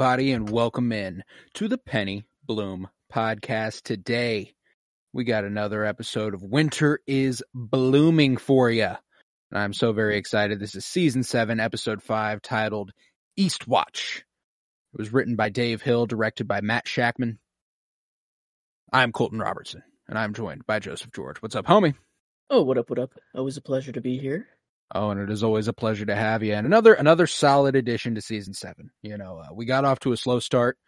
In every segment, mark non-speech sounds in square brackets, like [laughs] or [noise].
everybody, and welcome in to the Penny Bloom podcast. Today, we got another episode of Winter is Blooming for you. And I'm so very excited. This is season seven, episode five, titled East Watch. It was written by Dave Hill, directed by Matt Shakman. I'm Colton Robertson, and I'm joined by Joseph George. What's up, homie? Oh, what up, what up? Always a pleasure to be here. Oh, and it is always a pleasure to have you. And another another solid addition to season seven. You know, uh, we got off to a slow start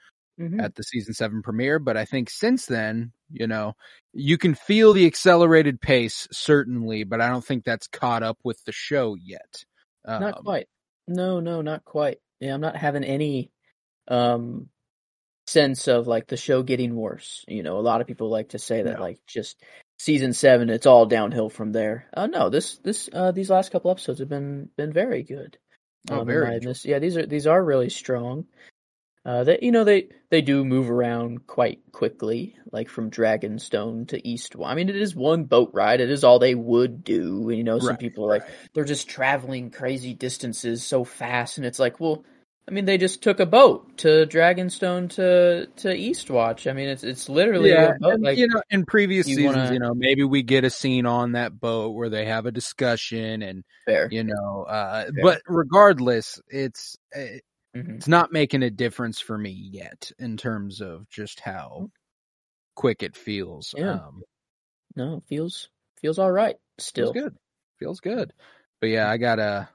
Mhm. at the season seven premiere, but I think since then, you know, you can feel the accelerated pace certainly, but I don't think that's caught up with the show yet. Not Um, quite. No, no, not quite. Yeah, I'm not having any um sense of like the show getting worse. You know, a lot of people like to say that No. like just season seven, it's all downhill from there. Uh no, this this uh these last couple episodes have been been very good. Oh, Um, in very this- yeah, these are these are really strong. Uh, they you know they they do move around quite quickly, like from Dragonstone to East. I mean, it is one boat ride. It is all they would do. And, you know, some Right, people are like they're just traveling crazy distances so fast, and it's like, well, I mean, they just took a boat to Dragonstone to to Eastwatch. I mean, it's it's literally yeah, a boat. and, Like, you know, in previous you seasons, wanna- you know, maybe we get a scene on that boat where they have a discussion, and fair. you know, uh, but regardless, it's uh, Mhm. it's not making a difference for me yet in terms of just how quick it feels. Yeah. Um, No, it feels feels all right still. feels good. Feels good. But yeah, I got a. uh,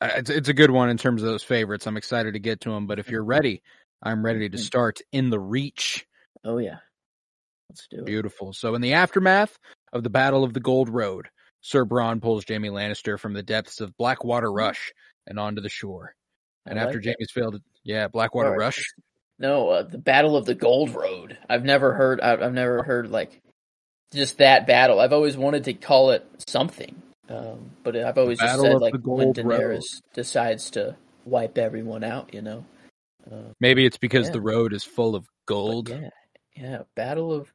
It's it's a good one in terms of those favorites. I'm excited to get to them. But if you're ready, I'm ready to Mhm. start in the reach. Oh yeah, let's do it. Beautiful. So in the aftermath of the Battle of the Gold Road, Sir Bronn pulls Jaime Lannister from the depths of Blackwater Rush and onto the shore. I And after like that. Jaime's failed, yeah, Blackwater Alright. Rush. No, uh, the Battle of the Gold Road. I've never heard. I've, I've never heard like just that battle. I've always wanted to call it something, um, but I've always just said like when Gold Road. Daenerys decides to wipe everyone out. You know. Uh, Maybe it's because Yeah. the road is full of but gold. yeah, yeah. Battle of.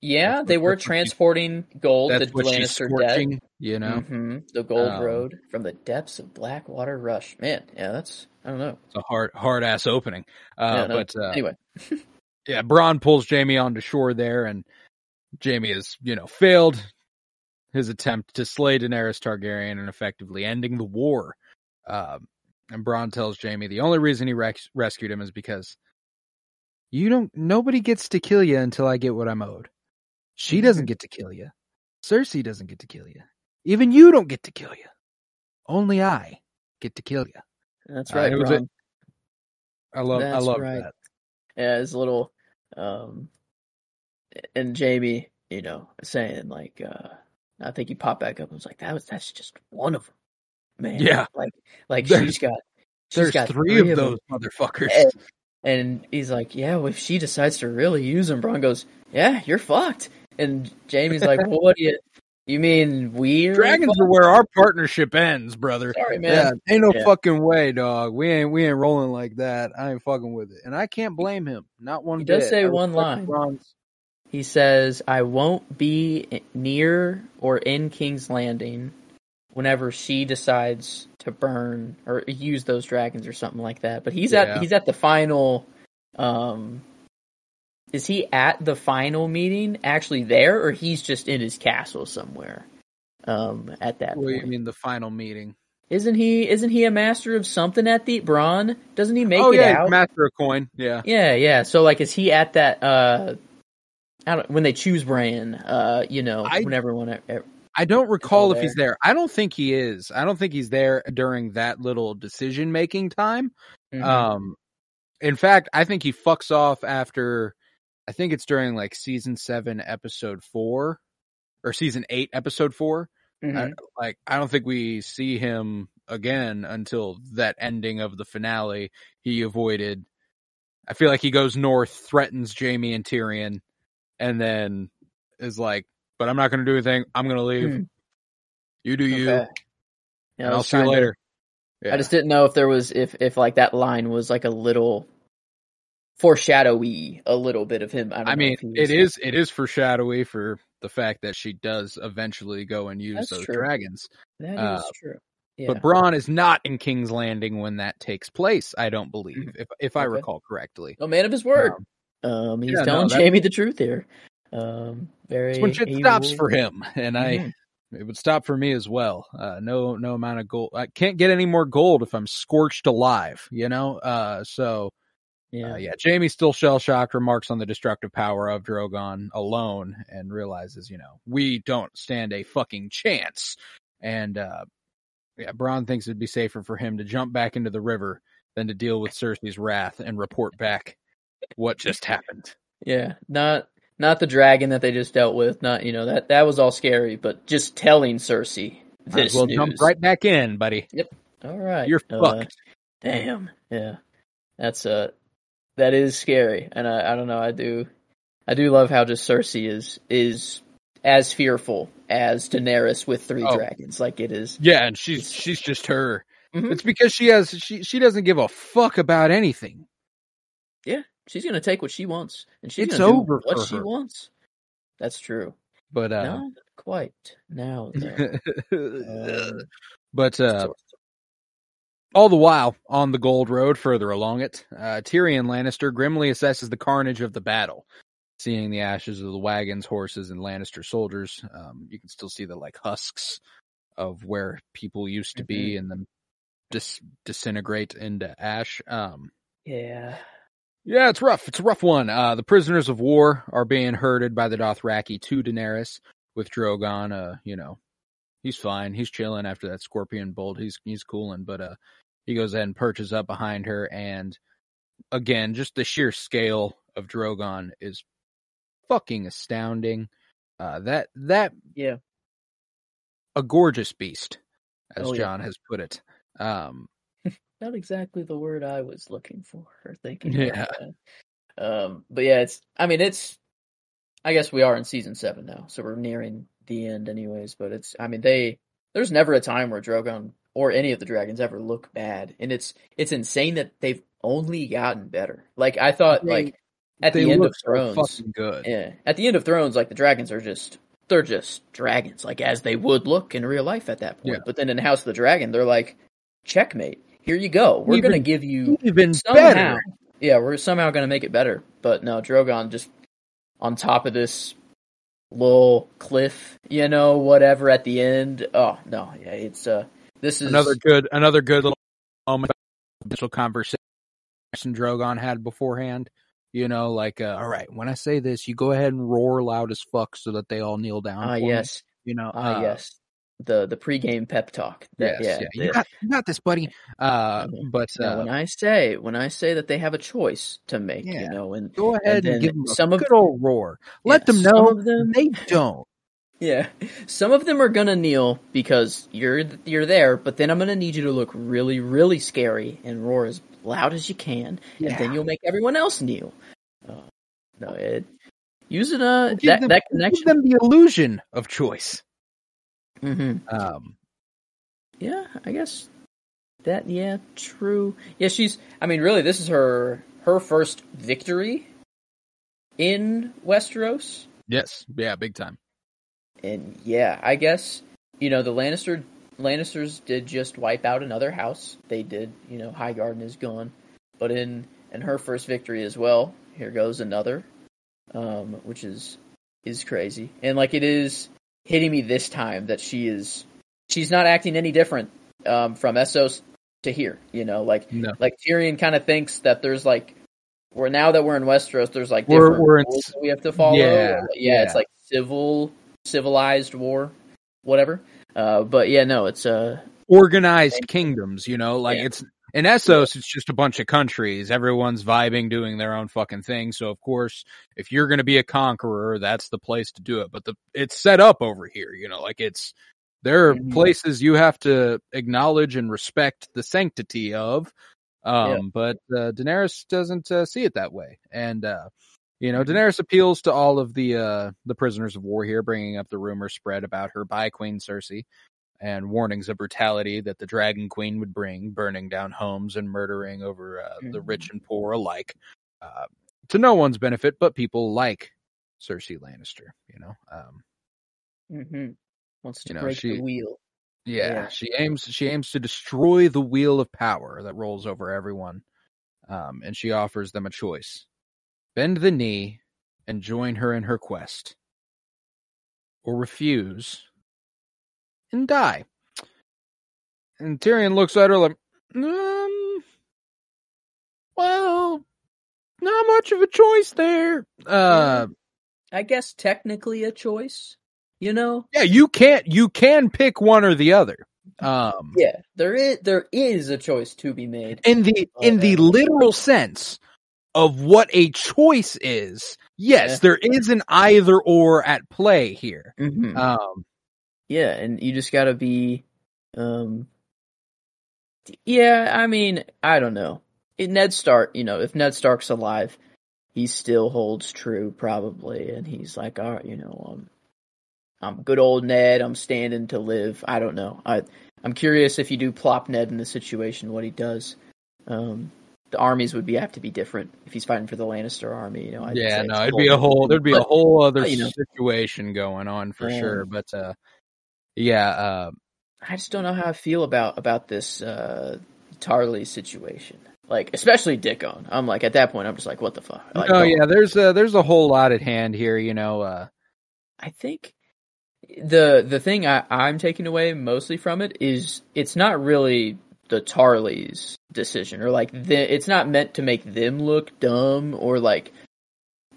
Yeah, That's they were what she- transporting gold That's to what she's Lannister scorching, you know. hmm The Gold Um, Road from the depths of Blackwater Rush. Man, yeah, that's I don't know. It's a hard, hard ass opening. Uh, no. But uh, Anyway, yeah, Bronn pulls Jaime onto shore there, and Jaime has, you know, failed his attempt to slay Daenerys Targaryen and effectively ending the war. Um, and Bronn tells Jaime the only reason he res- rescued him is because you don't. Nobody gets to kill you until I get what I'm owed. She doesn't get to kill you. Cersei doesn't get to kill you. Even you don't get to kill you. Only I get to kill you. that's Uh, right. was a- Bronn. I love. I love right. that. Yeah, his little um and Jaime, you know, saying like uh I think he popped back up and was like, That was that's just one of them. Man. Yeah. Like like There's- she's got she's There's got three, of them. those motherfuckers. And, and he's like, Yeah, well, if she decides to really use them, Bronn goes, Yeah, you're fucked. And Jaime's like, Well [laughs] what do you you mean we're Dragons are where our partnership ends, brother. Sorry, man. Yeah, ain't no Yeah. fucking way, dog. We ain't we ain't rolling like that. I ain't fucking with it, and I can't blame him. Not one. He does bit. say I one line. He says, I won't be near or in King's Landing whenever she decides to burn or use those dragons or something like that. But he's Yeah. at he's at the final um is he at the final meeting actually there or he's just in his castle somewhere? Um at that What do you mean the final meeting? Isn't he isn't he a master of something at the Bronn? Doesn't he make oh it yeah, out? master of coin. Yeah, Yeah, yeah. So like, is he at that? uh when they choose Bran, uh, you know, I- when everyone, e- I don't recall if he's there. I don't think he is. I don't think he's there during that little decision making time. Mhm. Um, in fact, I think he fucks off after I think it's during like season seven, episode four, or season eight, episode 4 Mhm. I, like I don't think we see him again until that ending of the finale. He avoided. I feel like he goes north, threatens Jaime and Tyrion, and then is like, "But I'm not going to do anything. I'm going to leave. Hmm. You do you, Okay. Yeah, I and I'll see you trying to- later." Yeah. I just didn't know if there was if if like that line was like a little foreshadowy, a little bit of him. I, don't I mean, it is it is foreshadowy for the fact that she does eventually go and use That's those true. dragons. That is uh, true. Yeah. But Bronn is not in King's Landing when that takes place. I don't believe, if if I Okay. recall correctly. a man of his word. Um, Um, he's yeah, no, telling that- Jaime the truth here. Um, very. It's when shit stops for him, and I Mhm. it would stop for me as well. Uh, no no amount of gold. I can't get any more gold if I'm scorched alive. You know. Uh, so Yeah. Uh, yeah, Jaime still shell shocked, remarks on the destructive power of Drogon alone, and realizes, you know, we don't stand a fucking chance. And uh, yeah, Bronn thinks it'd be safer for him to jump back into the river than to deal with Cersei's wrath and report back what just happened. Yeah, not not the dragon that they just dealt with. Not you know that that was all scary, but just telling Cersei Might this as well jump right back in, buddy. Yep. All right, You're uh, fucked. Damn. Yeah, that's uh that is scary, and I I don't know. I do I do love how just Cersei is is as fearful as Daenerys with three Oh. dragons. Like it is. Yeah, and she's she's just her. Mhm. It's because she has she she doesn't give a fuck about anything. Yeah, she's gonna take what she wants, and she's It's gonna do over what she her. wants. That's true. But uh Not quite now. [laughs] Um, but uh All the while, on the Gold Road, further along it, uh, Tyrion Lannister grimly assesses the carnage of the battle. Seeing the ashes of the wagons, horses, and Lannister soldiers, um, you can still see the like husks of where people used to be, and them dis- disintegrate into ash. Um, yeah. Yeah, it's rough. It's a rough one. Uh, the prisoners of war are being herded by the Dothraki to Daenerys, with Drogon. Uh, you know, he's fine. He's chilling after that scorpion bolt. He's he's cooling, but uh, he goes ahead and perches up behind her, and again, just the sheer scale of Drogon is fucking astounding. Uh, that that Yeah. a gorgeous beast, as Oh, yeah. Jon has put it. Um, Not exactly the word I was looking for or thinking. Yeah. Um, but yeah, it's. I mean, it's. I guess we are in season seven now, so we're nearing the end, anyways. But it's. I mean, they. There's never a time where Drogon or any of the dragons ever look bad, and it's. It's insane that they've only gotten better. Like I thought, They- like at the end of Thrones, fucking good. yeah, at the end of Thrones, like the dragons are just. They're just dragons, like as they would look in real life at that point. Yeah. But then in House of the Dragon, they're like, checkmate. Here you go. We're gonna give you Even somehow. better. Yeah, we're somehow gonna make it better. But no, Drogon just on top of this little cliff, you know, whatever at the end. Oh no, yeah, it's uh, this is another good another good little moment potential conversation Drogon had beforehand. You know, like uh, all right, when I say this, you go ahead and roar loud as fuck so that they all kneel down. ah me, yes, you know, ah uh, yes, the the pregame pep talk. That, yes, yeah, yeah, you got, you got this, buddy. Uh, but now, uh, when I say when I say that they have a choice to make, Yeah. you know, and go ahead and, then give them a some of- good old roar. Let them some know of them- they don't. [laughs] Yeah, some of them are gonna kneel because you're you're there, but then I'm gonna need you to look really, really scary and roar as loud as you can, and then you'll make everyone else kneel. Uh, no, it using uh Give that them, that give connection. them the illusion of choice. Hmm Um, Yeah, I guess that. Yeah, true. Yeah, she's. I mean, really, this is her her first victory in Westeros. yes, yeah, big time. And yeah, I guess you know the Lannister Lannisters did just wipe out another house. They did, you know, Highgarden is gone, but in in her first victory as well, here goes another, um, which is is crazy. And like it is hitting me this time that she is she's not acting any different um, from Essos to here. You know, like No. like Tyrion kind of thinks that there's like we're now that we're in Westeros, there's like We're- we're in rules s- that we have to follow. Yeah, yeah, it's like civil civilized war, whatever. Uh, but yeah, no, it's uh, organized kingdoms, you know, like Yeah. it's In Essos, it's just a bunch of countries. Everyone's vibing, doing their own fucking thing. So of course, if you're going to be a conqueror, that's the place to do it. But the it's set up over here, you know, like it's there are Mhm. places you have to acknowledge and respect the sanctity of. Um, Yeah. but uh, Daenerys doesn't uh, see it that way, and uh, you know, Mhm. Daenerys appeals to all of the uh, the prisoners of war here, bringing up the rumor spread about her by Queen Cersei and warnings of brutality that the Dragon Queen would bring, burning down homes and murdering over uh, the Mhm. rich and poor alike, uh, to no one's benefit, but people like Cersei Lannister. You know, um, hmm Wants to You know, break she- the wheel. yeah, Yeah. she aims she aims to destroy the wheel of power that rolls over everyone, um, and she offers them a choice: bend the knee and join her in her quest, or refuse and die. And Tyrion looks at her like, um, well, not much of a choice there. Uh, I guess technically a choice. You know, yeah, you can't you can pick one or the other. Um, yeah, there is there is a choice to be made. in the in the literal sense of what a choice is yes Yeah. there is an either or at play here Mhm. um Yeah, and you just gotta be, um, yeah. I mean, I don't know. It, Ned Stark, you know, if Ned Stark's alive, he still holds true probably, and he's like, all right, you know, um, I'm good old Ned. I'm standing to live. I don't know. I I'm curious if you do plop Ned in the situation, what he does. Um, the armies would be have to be different if he's fighting for the Lannister army. You know, I'd yeah no it'd be a whole there'd be a whole other you know. situation going on for Yeah. sure but uh yeah uh I just don't know how I feel about about this uh Tarly situation. Like, especially Dickon. I'm like at that point, I'm just like, what the fuck? Like, no oh, yeah there's a there's a whole lot at hand here you know uh I think the the thing I, I'm taking away mostly from it is it's not really the Tarly's decision or like the, it's not meant to make them look dumb or like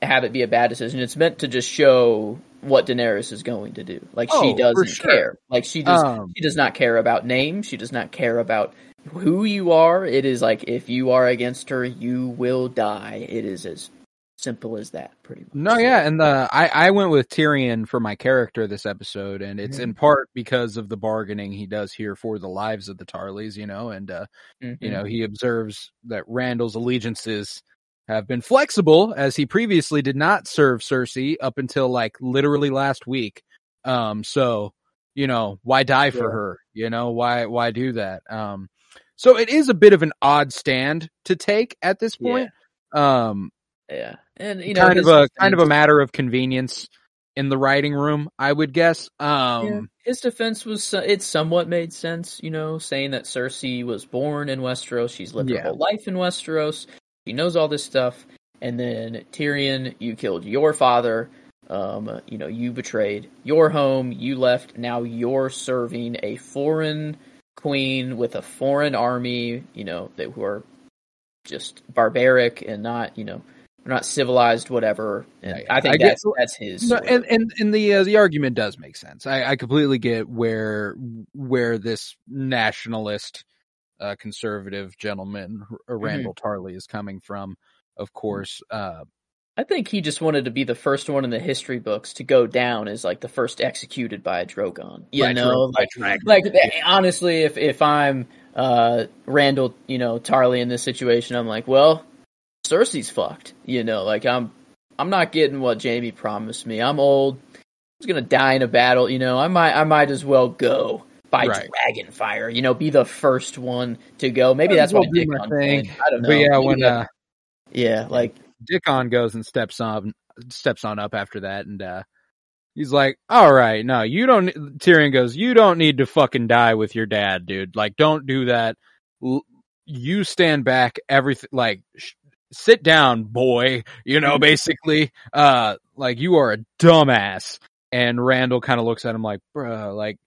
have it be a bad decision. It's meant to just show what Daenerys is going to do. Like Oh, she doesn't sure. care. Like she does um She does not care about name. She does not care about who you are. It is like if you are against her, you will die. It is as simple as that, pretty much. No, yeah, and the I I went with Tyrion for my character this episode, and it's in part because of the bargaining he does here for the lives of the Tarlys, you know, and uh, Mhm. you know he observes that Randyll's allegiances have been flexible, as he previously did not serve Cersei up until like literally last week. Um, so you know why die for Yeah. her? You know why why do that? Um, so it is a bit of an odd stand to take at this point. Um, yeah, and you know, kind of a kind of a matter of convenience in the writing room, I would guess. Um, Yeah. His defense was it somewhat made sense, you know, saying that Cersei was born in Westeros, she's lived Yeah. her whole life in Westeros, she knows all this stuff, and then Tyrion, you killed your father, um, you know, you betrayed your home, you left, now you're serving a foreign queen with a foreign army, you know, that who are just barbaric and not, you know, not civilized, whatever. And. I think I get- that's that's his. no, and and and the uh, the argument does make sense. I, I completely get where where this nationalist, uh, conservative gentleman R- Randyll Tarly is coming from. Of course, uh, I think he just wanted to be the first one in the history books to go down as like the first executed by a Drogon. You by know, Dra- like, like honestly, if if I'm uh Randyll, you know, Tarly in this situation, I'm like, well, Cersei's fucked. You know, like I'm I'm not getting what Jaime promised me. I'm old. I was gonna die in a battle. You know, I might I might as well go by Right. dragon fire. You know, be the first one to go. Maybe that's what well why do my Dickon thing. I don't know. But yeah, Maybe when uh, yeah, like Dickon goes and steps on steps on up after that, and uh, he's like, "All right, no, you don't." Tyrion goes, "You don't need to fucking die with your dad, dude. Like, don't do that. L- you stand back. Everything, like." Sh- Sit down, boy. You know, basically, uh, like you are a dumbass. And Randyll kind of looks at him like, bruh, like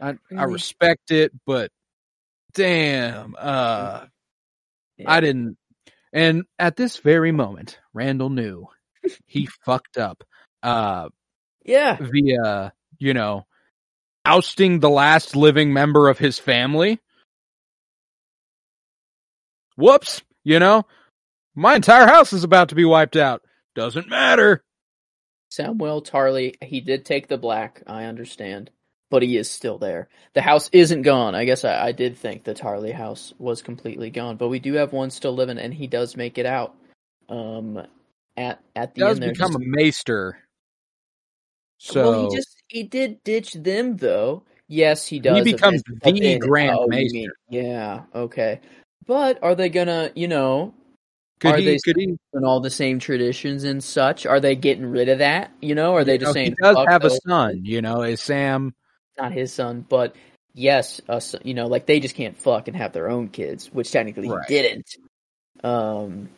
I, I respect it, but damn, uh, Yeah. I didn't. And at this very moment, Randyll knew he [laughs] fucked up uh, yeah. via, you know, ousting the last living member of his family. Whoops, you know, my entire house is about to be wiped out. Doesn't matter. Samwell Tarly, he did take the black, I understand, but he is still there. The house isn't gone. I guess I, I did think the Tarly house was completely gone, but we do have one still living, and he does make it out. Um, at at the Does end, there's become just- a maester. So well, he just he did ditch them though. Yes, he does. He becomes the Grand oh, Maester. yeah, okay. But are they gonna, you know, could are he? they Could he? and all the same traditions and such? Are they getting rid of that? You know, are they you just know, saying he does have a son? You know, is Sam? Not his son, but yes, son, you know, like they just can't fuck and have their own kids, which technically Right. he didn't. Um,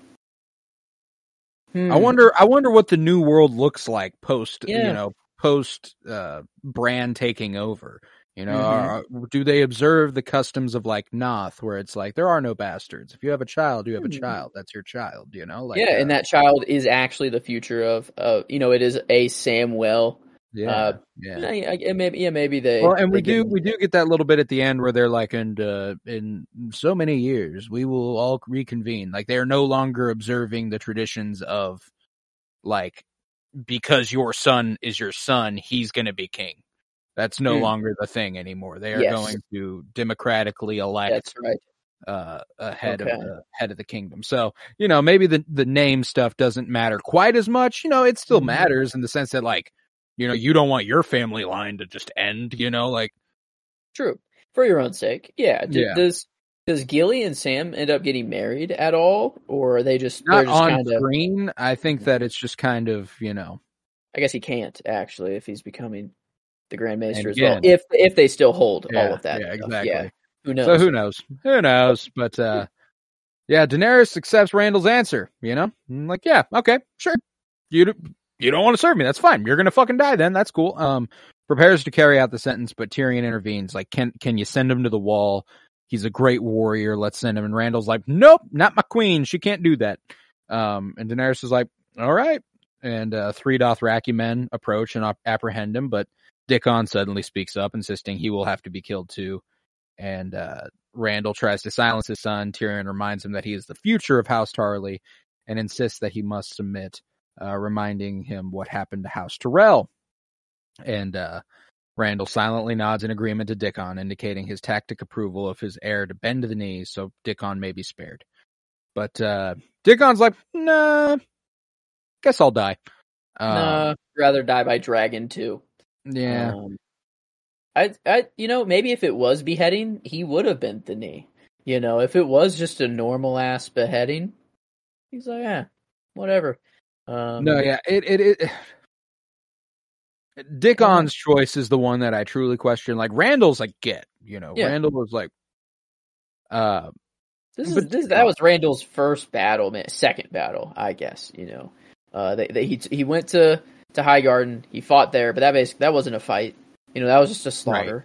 I hmm. wonder. I wonder what the new world looks like post. Yeah. You know, post uh, Bran taking over. You know, Mhm. are, do they observe the customs of like Noth, where it's like there are no bastards. If you have a child, you have a Hmm. child. That's your child. You know, like yeah, uh, and that child is actually the future of, uh, you know, it is a Samwell. Yeah, uh, yeah. Yeah, I- I- maybe, yeah, maybe they. Well, and we do we do get that little bit at the end where they're like, and uh, in so many years we will all reconvene. Like they are no longer observing the traditions of like because your son is your son, he's going to be king. That's no Hmm. longer the thing anymore. They are Yes. going to democratically elect That's right. uh, a head Okay. of the head of the kingdom. So you know maybe the the name stuff doesn't matter quite as much. You know it still Mhm. matters in the sense that like you know you don't want your family line to just end. You know like True. For your own sake. Yeah. D- Yeah. Does does Gilly and Sam end up getting married at all, or are they just not just on kind of? screen. I think that it's just kind of you know I guess he can't actually if he's becoming the Grand Maester And as well. If if they still hold yeah, all of that. Yeah, stuff. exactly. Yeah. Who knows? So who knows? Who knows? But uh [laughs] yeah, Daenerys accepts Randyll's answer. You know, I'm like yeah, okay, sure. You you don't want to serve me? That's fine. You're gonna fucking die then. That's cool. Um, prepares to carry out the sentence, but Tyrion intervenes. Like, can can you send him to the wall? He's a great warrior. Let's send him. And Randyll's like, nope, not my queen. She can't do that. Um, and Daenerys is like, all right. And uh, three Dothraki men approach and ap- apprehend him, but Dickon suddenly speaks up, insisting he will have to be killed too. And uh, Randyll tries to silence his son. Tyrion reminds him that he is the future of House Tarly and insists that he must submit, uh, reminding him what happened to House Tyrell. And uh, Randyll silently nods in agreement to Dickon, indicating his tactic approval of his heir to bend to the knees so Dickon may be spared. But uh, Dickon's like, nah, guess I'll die. Um, Nah, rather die by dragon too. Yeah. Um, I, I, you know, maybe if it was beheading, he would have bent the knee. You know, if it was just a normal ass beheading, he's like, yeah, whatever. Um, no, yeah, it it it. [sighs] Dickon's choice is the one that I truly question. Like Randyll's, like get, you know, Yeah. Randyll was like, uh, This is this that was Randyll's first battle, man, second battle, I guess. You know, uh, they, they, he he went to to High Garden, he fought there, but that basically that wasn't a fight. You know, that was just a slaughter.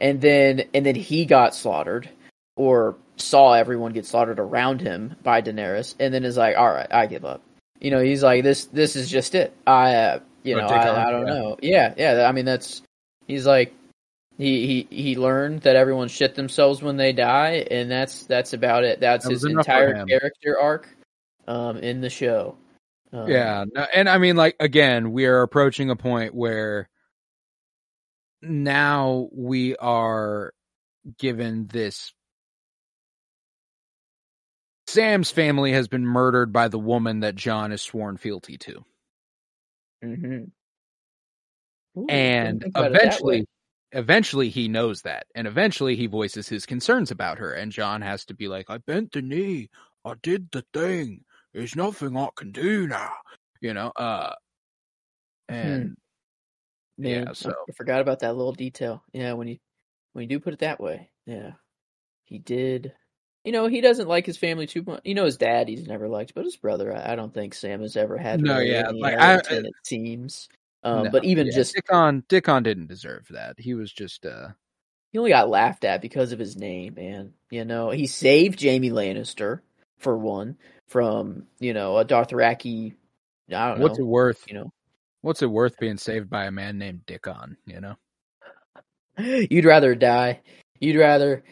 And then and then he got slaughtered, or saw everyone get slaughtered around him by Daenerys, and then is like, all right, I give up. You know, he's like, this this is just it. I, uh, you know, I, I don't know. Yeah, yeah. I mean, that's he's like. He, he he learned that everyone shit themselves when they die, and that's that's about it. That's That his entire character arc um, in the show. Um, yeah, and I mean, like again, we are approaching a point where now we are given this. Sam's family has been murdered by the woman that Jon is sworn fealty to. Mm-hmm. Ooh, and didn't think about it that eventually eventually he knows that and eventually he voices his concerns about her and john has to be like i bent the knee i did the thing there's nothing i can do now you know uh and Man, yeah, so- I forgot about that little detail. Yeah, when you when you do put it that way, yeah, he did. You know, he doesn't like his family too much. You know, his dad he's never liked, but his brother, I, I don't think Sam has ever had. No, really yeah, like, I- intent, it seems. Um, no, but even yeah, just dickon dickon didn't deserve that he was just uh he only got laughed at because of his name, man. You know, he saved Jaime Lannister for one from you know a Dothraki. I don't what's know. it worth You know, what's it worth being saved by a man named dickon you know [laughs] You'd rather die. You'd rather,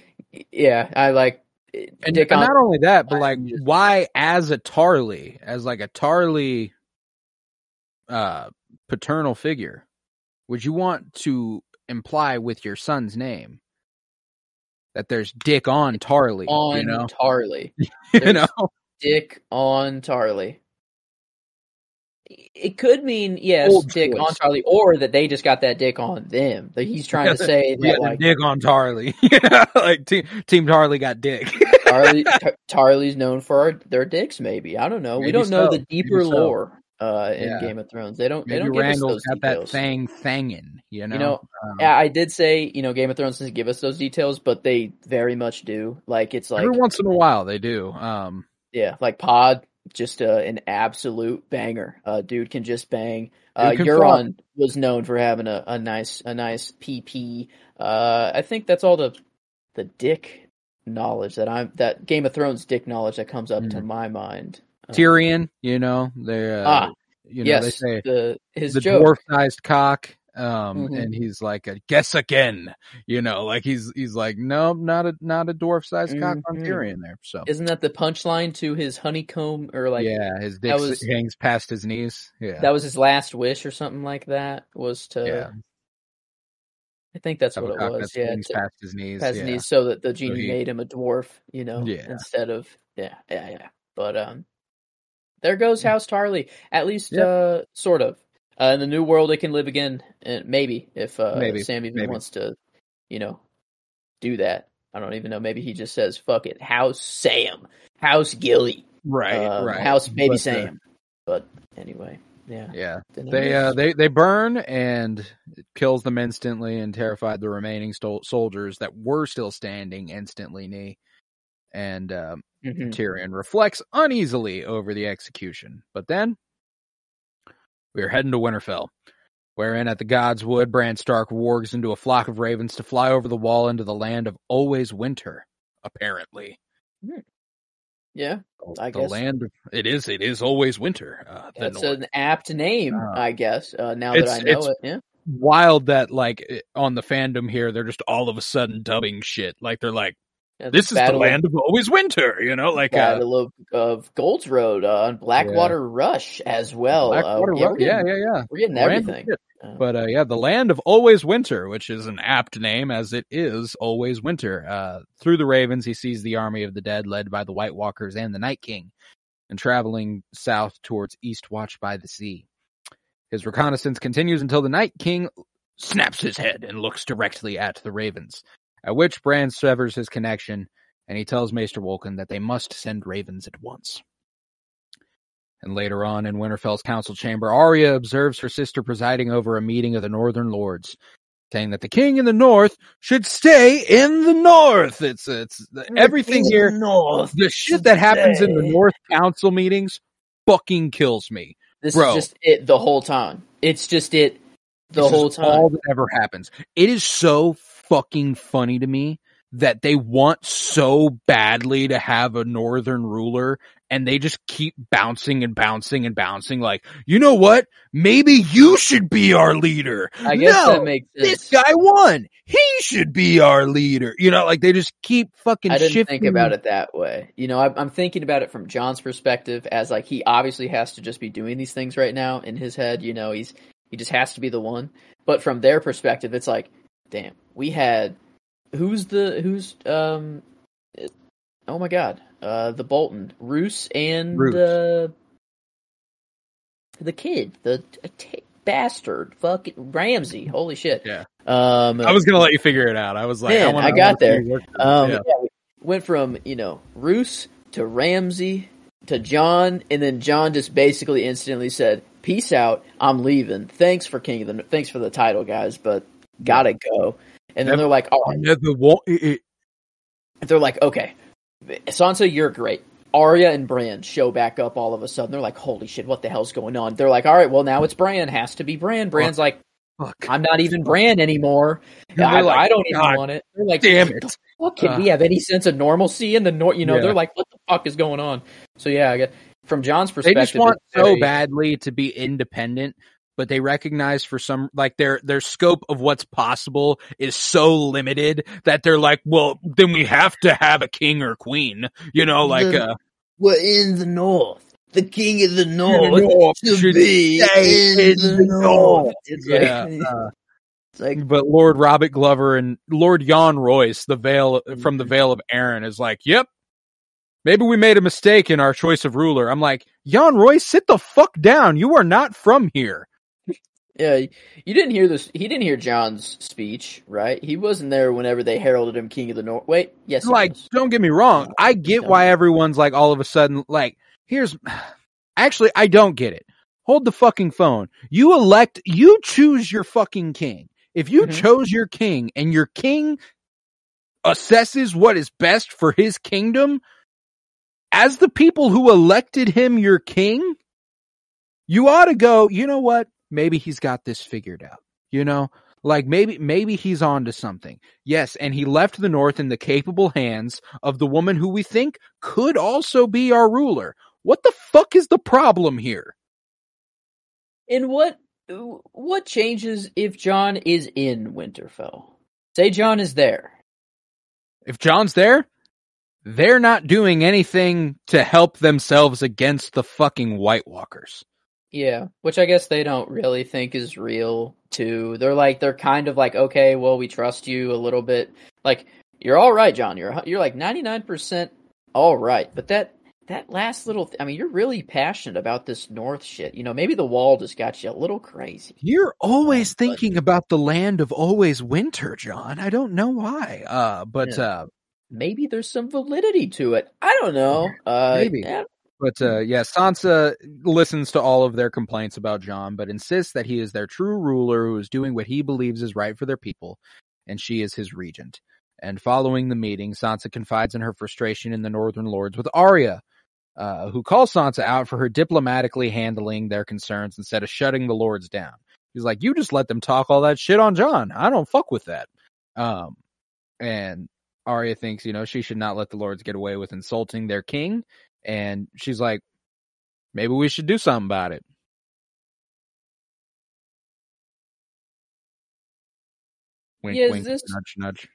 yeah. I like And, Dick and not only that, but like, why as a Tarly, as like a Tarly uh, paternal figure, would you want to imply with your son's name that there's Dick on Tarly? on [laughs] you know, Tarly. you know, Dick on Tarly. It could mean yes, Old Dick choice. on Tarly, or that they just got that Dick on them. That he's [laughs] trying to say yeah, that like Dick on Tarly. [laughs] like team Team Tarly got Dick. [laughs] Tarly, Tar- Tarly's known for our, their dicks. Maybe I don't know. we don't know the deeper so. lore uh, in Yeah. Game of Thrones. They don't. they Maybe don't give us those got that details. thing thangin'. You know, You know, Um, Yeah, I did say you know Game of Thrones doesn't give us those details, but they very much do. Like it's like every once in a while they do. Um, Yeah, like Pod, just uh, an absolute banger. Uh, dude can just bang. Uh, Euron was known for having a, a nice a nice PP. Uh, I think that's all the the dick knowledge that I'm that Game of Thrones dick knowledge that comes up to my mind. Tyrion, you know, they uh, Ah, you know yes, they say the his the joke. dwarf-sized cock. Um, Mhm. and he's like, a, guess again, you know, like he's he's like, no, not a not a dwarf-sized cock on Mhm. Tyrion there. So Isn't that the punchline to his honeycomb or like yeah, his dick was- hangs past his knees. Yeah, that was his last wish or something like that? Was to yeah, I think that's what it was. Yeah, to- past his knees. past yeah. his knees so that the genie he- made him a dwarf, you know, Yeah. instead of yeah, yeah, yeah. But um, there goes House Tarly. At least Yep. uh, sort of. Uh, in the new world, it can live again, and maybe if uh, Maybe, Sam even maybe. wants to, you know, do that. I don't even know. Maybe he just says "fuck it." House Sam, House Gilly, Right, um, right. House Baby But, uh, Sam. But anyway, yeah. yeah, Then they uh they they burn and it kills them instantly and terrified the remaining stol- soldiers that were still standing instantly knee and um, Mhm. Tyrion reflects uneasily over the execution but then we are heading to Winterfell wherein at the God's Wood Bran Stark wargs into a flock of ravens to fly over the wall into the land of always winter apparently yeah. I the guess. land of it is it is always winter uh, That's an apt name, Uh, I guess. Uh, now that I know it, yeah. wild that like on the fandom here they're just all of a sudden dubbing shit like they're like Yeah, this is the land of always winter you know like uh, of, of Gold's Road uh, on Blackwater Rush as well. Blackwater uh, yeah, getting, yeah yeah yeah. we're getting Random everything. Uh, but uh, yeah the land of always winter which is an apt name as it is always winter. Uh, through the ravens he sees the army of the dead led by the white walkers and the night king and traveling south towards east watch by the sea. His reconnaissance continues until the night king snaps his head and looks directly at the ravens at which Bran severs his connection and he tells Maester Wolkan that they must send ravens at once. And later on in Winterfell's council chamber, Arya observes her sister presiding over a meeting of the Northern Lords, saying that the king in the North should stay in the North. It's it's everything here. North. The shit that happens in the. North Council meetings fucking kills me. This Bro. is just it the whole time. It's just it the whole time. all that ever happens. It is so fucking funny to me that they want so badly to have a northern ruler and they just keep bouncing and bouncing and bouncing like, you know what? Maybe you should be our leader. I guess no, that makes sense. this guy won. He should be our leader. You know, like they just keep fucking I didn't shifting. think about it that way. You know, I, I'm thinking about it from Jon's perspective as like he obviously has to just be doing these things right now in his head. You know, he's he just has to be the one. But from their perspective, it's like, damn, we had who's the who's um, oh my god, uh, the Bolton, Roose and Roose. uh, the kid, the t- t- bastard, fucking Ramsay. Holy shit. Yeah. Um, I was gonna let you figure it out. I was like, Man, wanna- I got wanna there. you work through Um, this. yeah, went from you know Roose to Ramsay to Jon, and then Jon just basically instantly said, "Peace out, I'm leaving. Thanks for King of the, thanks for the title, guys, but gotta go." And then they're like, "All I right." never want it. They're like, "Okay, Sansa, you're great." Arya and Bran show back up all of a sudden. They're like, "Holy shit, what the hell's going on?" They're like, "All right, well now it's Bran. Has to be Bran." Bran's like, Fuck. "I'm not even Bran anymore. I, like, I don't even "God want it." They're like, Damn it. fuck? Can Uh. we have any sense of normalcy in the north? You know, Yeah. they're like, what the fuck is going on? So yeah, I guess from Jon's perspective, They just want so badly to be independent but they recognize for some like their their scope of what's possible is so limited that they're like, well, then we have to have a king or queen, you know, like The- uh We're in the north. The king of the north north should be in the north. north. It's yeah. like, uh, [laughs] it's like but Lord Robert Glover and Lord Jan Royce, the Vale from the. Vale of Arryn, is like, "Yep, maybe we made a mistake in our choice of ruler." I'm like, Jan Royce, sit the fuck down. You are not from here. Yeah, you didn't hear this. He didn't hear Jon's speech, right? He wasn't there whenever they heralded him king of the north. Wait, yes, like, don't get me wrong. I get No. why everyone's like all of a sudden like, here's [sighs] actually I don't get it. Hold the fucking phone. You elect, you choose your fucking king. If you Mhm. chose your king and your king assesses what is best for his kingdom, as the people who elected him your king, you ought to go, you know what? Maybe he's got this figured out. You know, like maybe, maybe he's on to something. Yes. And he left the North in the capable hands of the woman who we think could also be our ruler. What the fuck is the problem here? And what what changes if Jon is in Winterfell? Say Jon is there. If Jon's there, they're not doing anything to help themselves against the fucking White Walkers. Yeah, which I guess they don't really think is real too. They're like they're kind of like, okay, well, we trust you a little bit. Like you're all right, Jon. You're you're like 99% all right. But that that last little th- I mean, you're really passionate about this north shit. You know, maybe the wall just got you a little crazy. You're always But- thinking about the land of always winter, Jon. I don't know why. Uh, but, Yeah. uh, Maybe there's some validity to it. I don't know. Uh Maybe. yeah, but, uh, yeah, Sansa listens to all of their complaints about Jon, but insists that he is their true ruler who is doing what he believes is right for their people, and she is his regent. And following the meeting, Sansa confides in her frustration in the Northern Lords with Arya, uh, who calls Sansa out for her diplomatically handling their concerns instead of shutting the Lords down. He's like, you just let them talk all that shit on Jon. I don't fuck with that. Um, and Arya thinks, you know, she should not let the Lords get away with insulting their king. And she's like, maybe we should do something about it. Wink, Yeah, wink, this- nudge, nudge.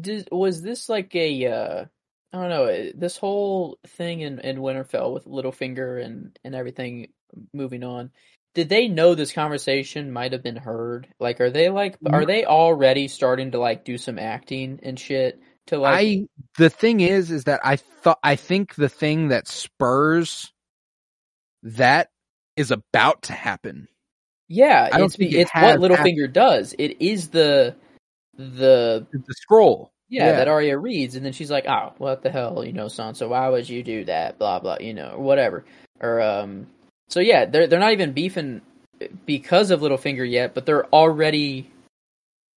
did, was this like a uh I don't know uh, this whole thing in in Winterfell with Littlefinger and and everything moving on. Did they know this conversation might have been heard? Like, are they like are they already starting to like do some acting and shit to like? I the thing is is that I thought I think the thing that spurs that is about to happen. yeah, I don't it's the- it what Littlefinger does. It is the the The scroll. yeah, Yeah. that Arya reads, and then she's like, "Oh, what the hell, you know, Sansa? Why would you do that? Blah blah, you know, or whatever." Or um, so yeah, they're they're not even beefing because of Littlefinger yet, but they're already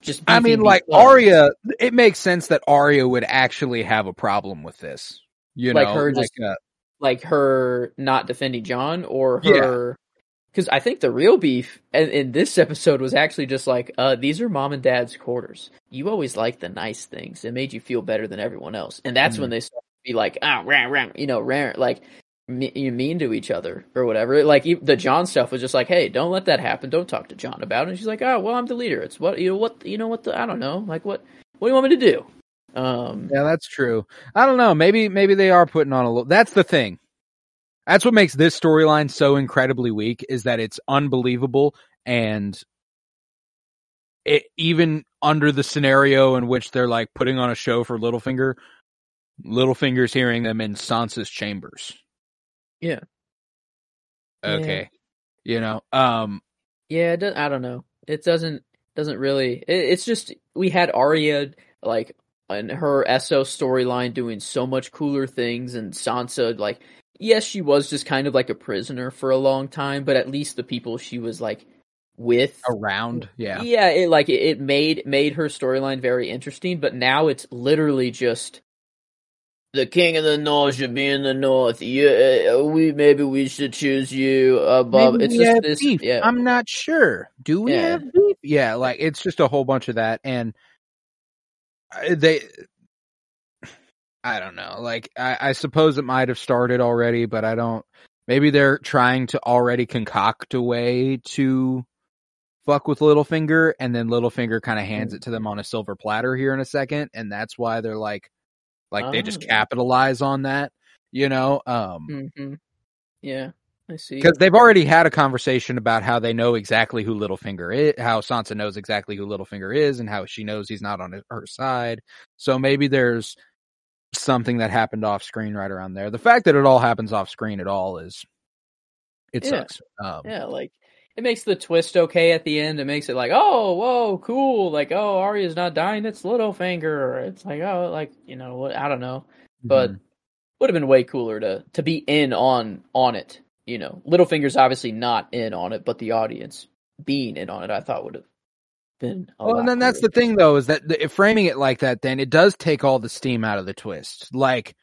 just. I mean, like. Arya, it makes sense that Arya would actually have a problem with this. You Like know, her just- uh, like her not defending Jon, or Yeah. her. Because I think the real beef in, in this episode was actually just like, uh, these are mom and dad's quarters. You always like the nice things. It made you feel better than everyone else, and that's Mm. when they start to be like, ah, rah, rah, you know, rah, like you mean to each other or whatever. Like the Jon stuff was just like, hey, don't let that happen. Don't talk to Jon about it. And she's like, oh, well, I'm the leader. It's what you know what you know what the I don't know. Like what what do you want me to do? Um, Yeah, that's true. I don't know. Maybe maybe they are putting on a little. That's the thing. That's what makes this storyline so incredibly weak is that it's unbelievable and it even under the scenario in which they're like putting on a show for Littlefinger, Littlefinger's hearing them in Sansa's chambers. Yeah. Okay. You know, um Yeah, does, I don't know. It doesn't doesn't really. It, it's just we had Arya like in her Essos storyline doing so much cooler things, and Sansa like yes, she was just kind of like a prisoner for a long time, but at least the people she was like with around, yeah. yeah, it like it, it made made her storyline very interesting, but now it's literally just the king of the north should be in the north. Yeah, uh, we maybe we should choose you above. Maybe it's we just have this. beef. Yeah, I'm not sure. Do we Yeah. have beef? Yeah, like it's just a whole bunch of that, and they. I don't know. Like I, I suppose it might have started already, but I don't. maybe they're trying to already concoct a way to fuck with Littlefinger, and then Littlefinger kind of hands it to them on a silver platter here in a second, and that's why they're like, like they just Oh. capitalize on that, you know, um, hmm Yeah, I see. because they've already had a conversation about how they know exactly who Littlefinger is, how Sansa knows exactly who Littlefinger is, and how she knows he's not on her side. So maybe there's something that happened off screen right around there. The fact that it all happens off screen at all is it Yeah. sucks. Um, Yeah, like it makes the twist okay at the end. It makes it like, oh, whoa, cool. Like, oh, Arya's not dying. It's Littlefinger. It's like, oh, like you know, what? I don't know, but mhm. would have been way cooler to to be in on on it. You know, Littlefinger's obviously not in on it, but the audience being in on it, I thought would have been. A Well, lot and then that's the thing, though, is that the, framing it like that, then it does take all the steam out of the twist. Like,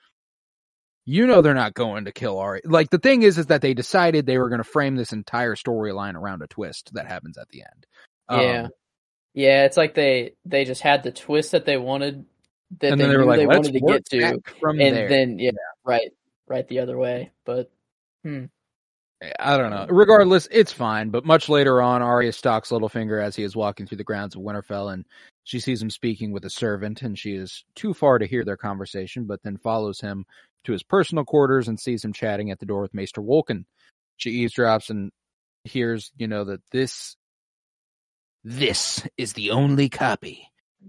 you know, they're not going to kill Arya. Like, the thing is, is that they decided they were going to frame this entire storyline around a twist that happens at the end. Um, Yeah. Yeah, it's like they they just had the twist that they wanted that and they they were like, they wanted to get to, from and there. then yeah, right, right the other way. But hmm. eh, I don't know. Um, Regardless, it's fine. But much later on, Arya stalks Littlefinger as he is walking through the grounds of Winterfell, and she sees him speaking with a servant, and she is too far to hear their conversation, but then follows him to his personal quarters and sees him chatting at the door with Maester Wolkan. She eavesdrops and hears, you know, that this this is the only copy.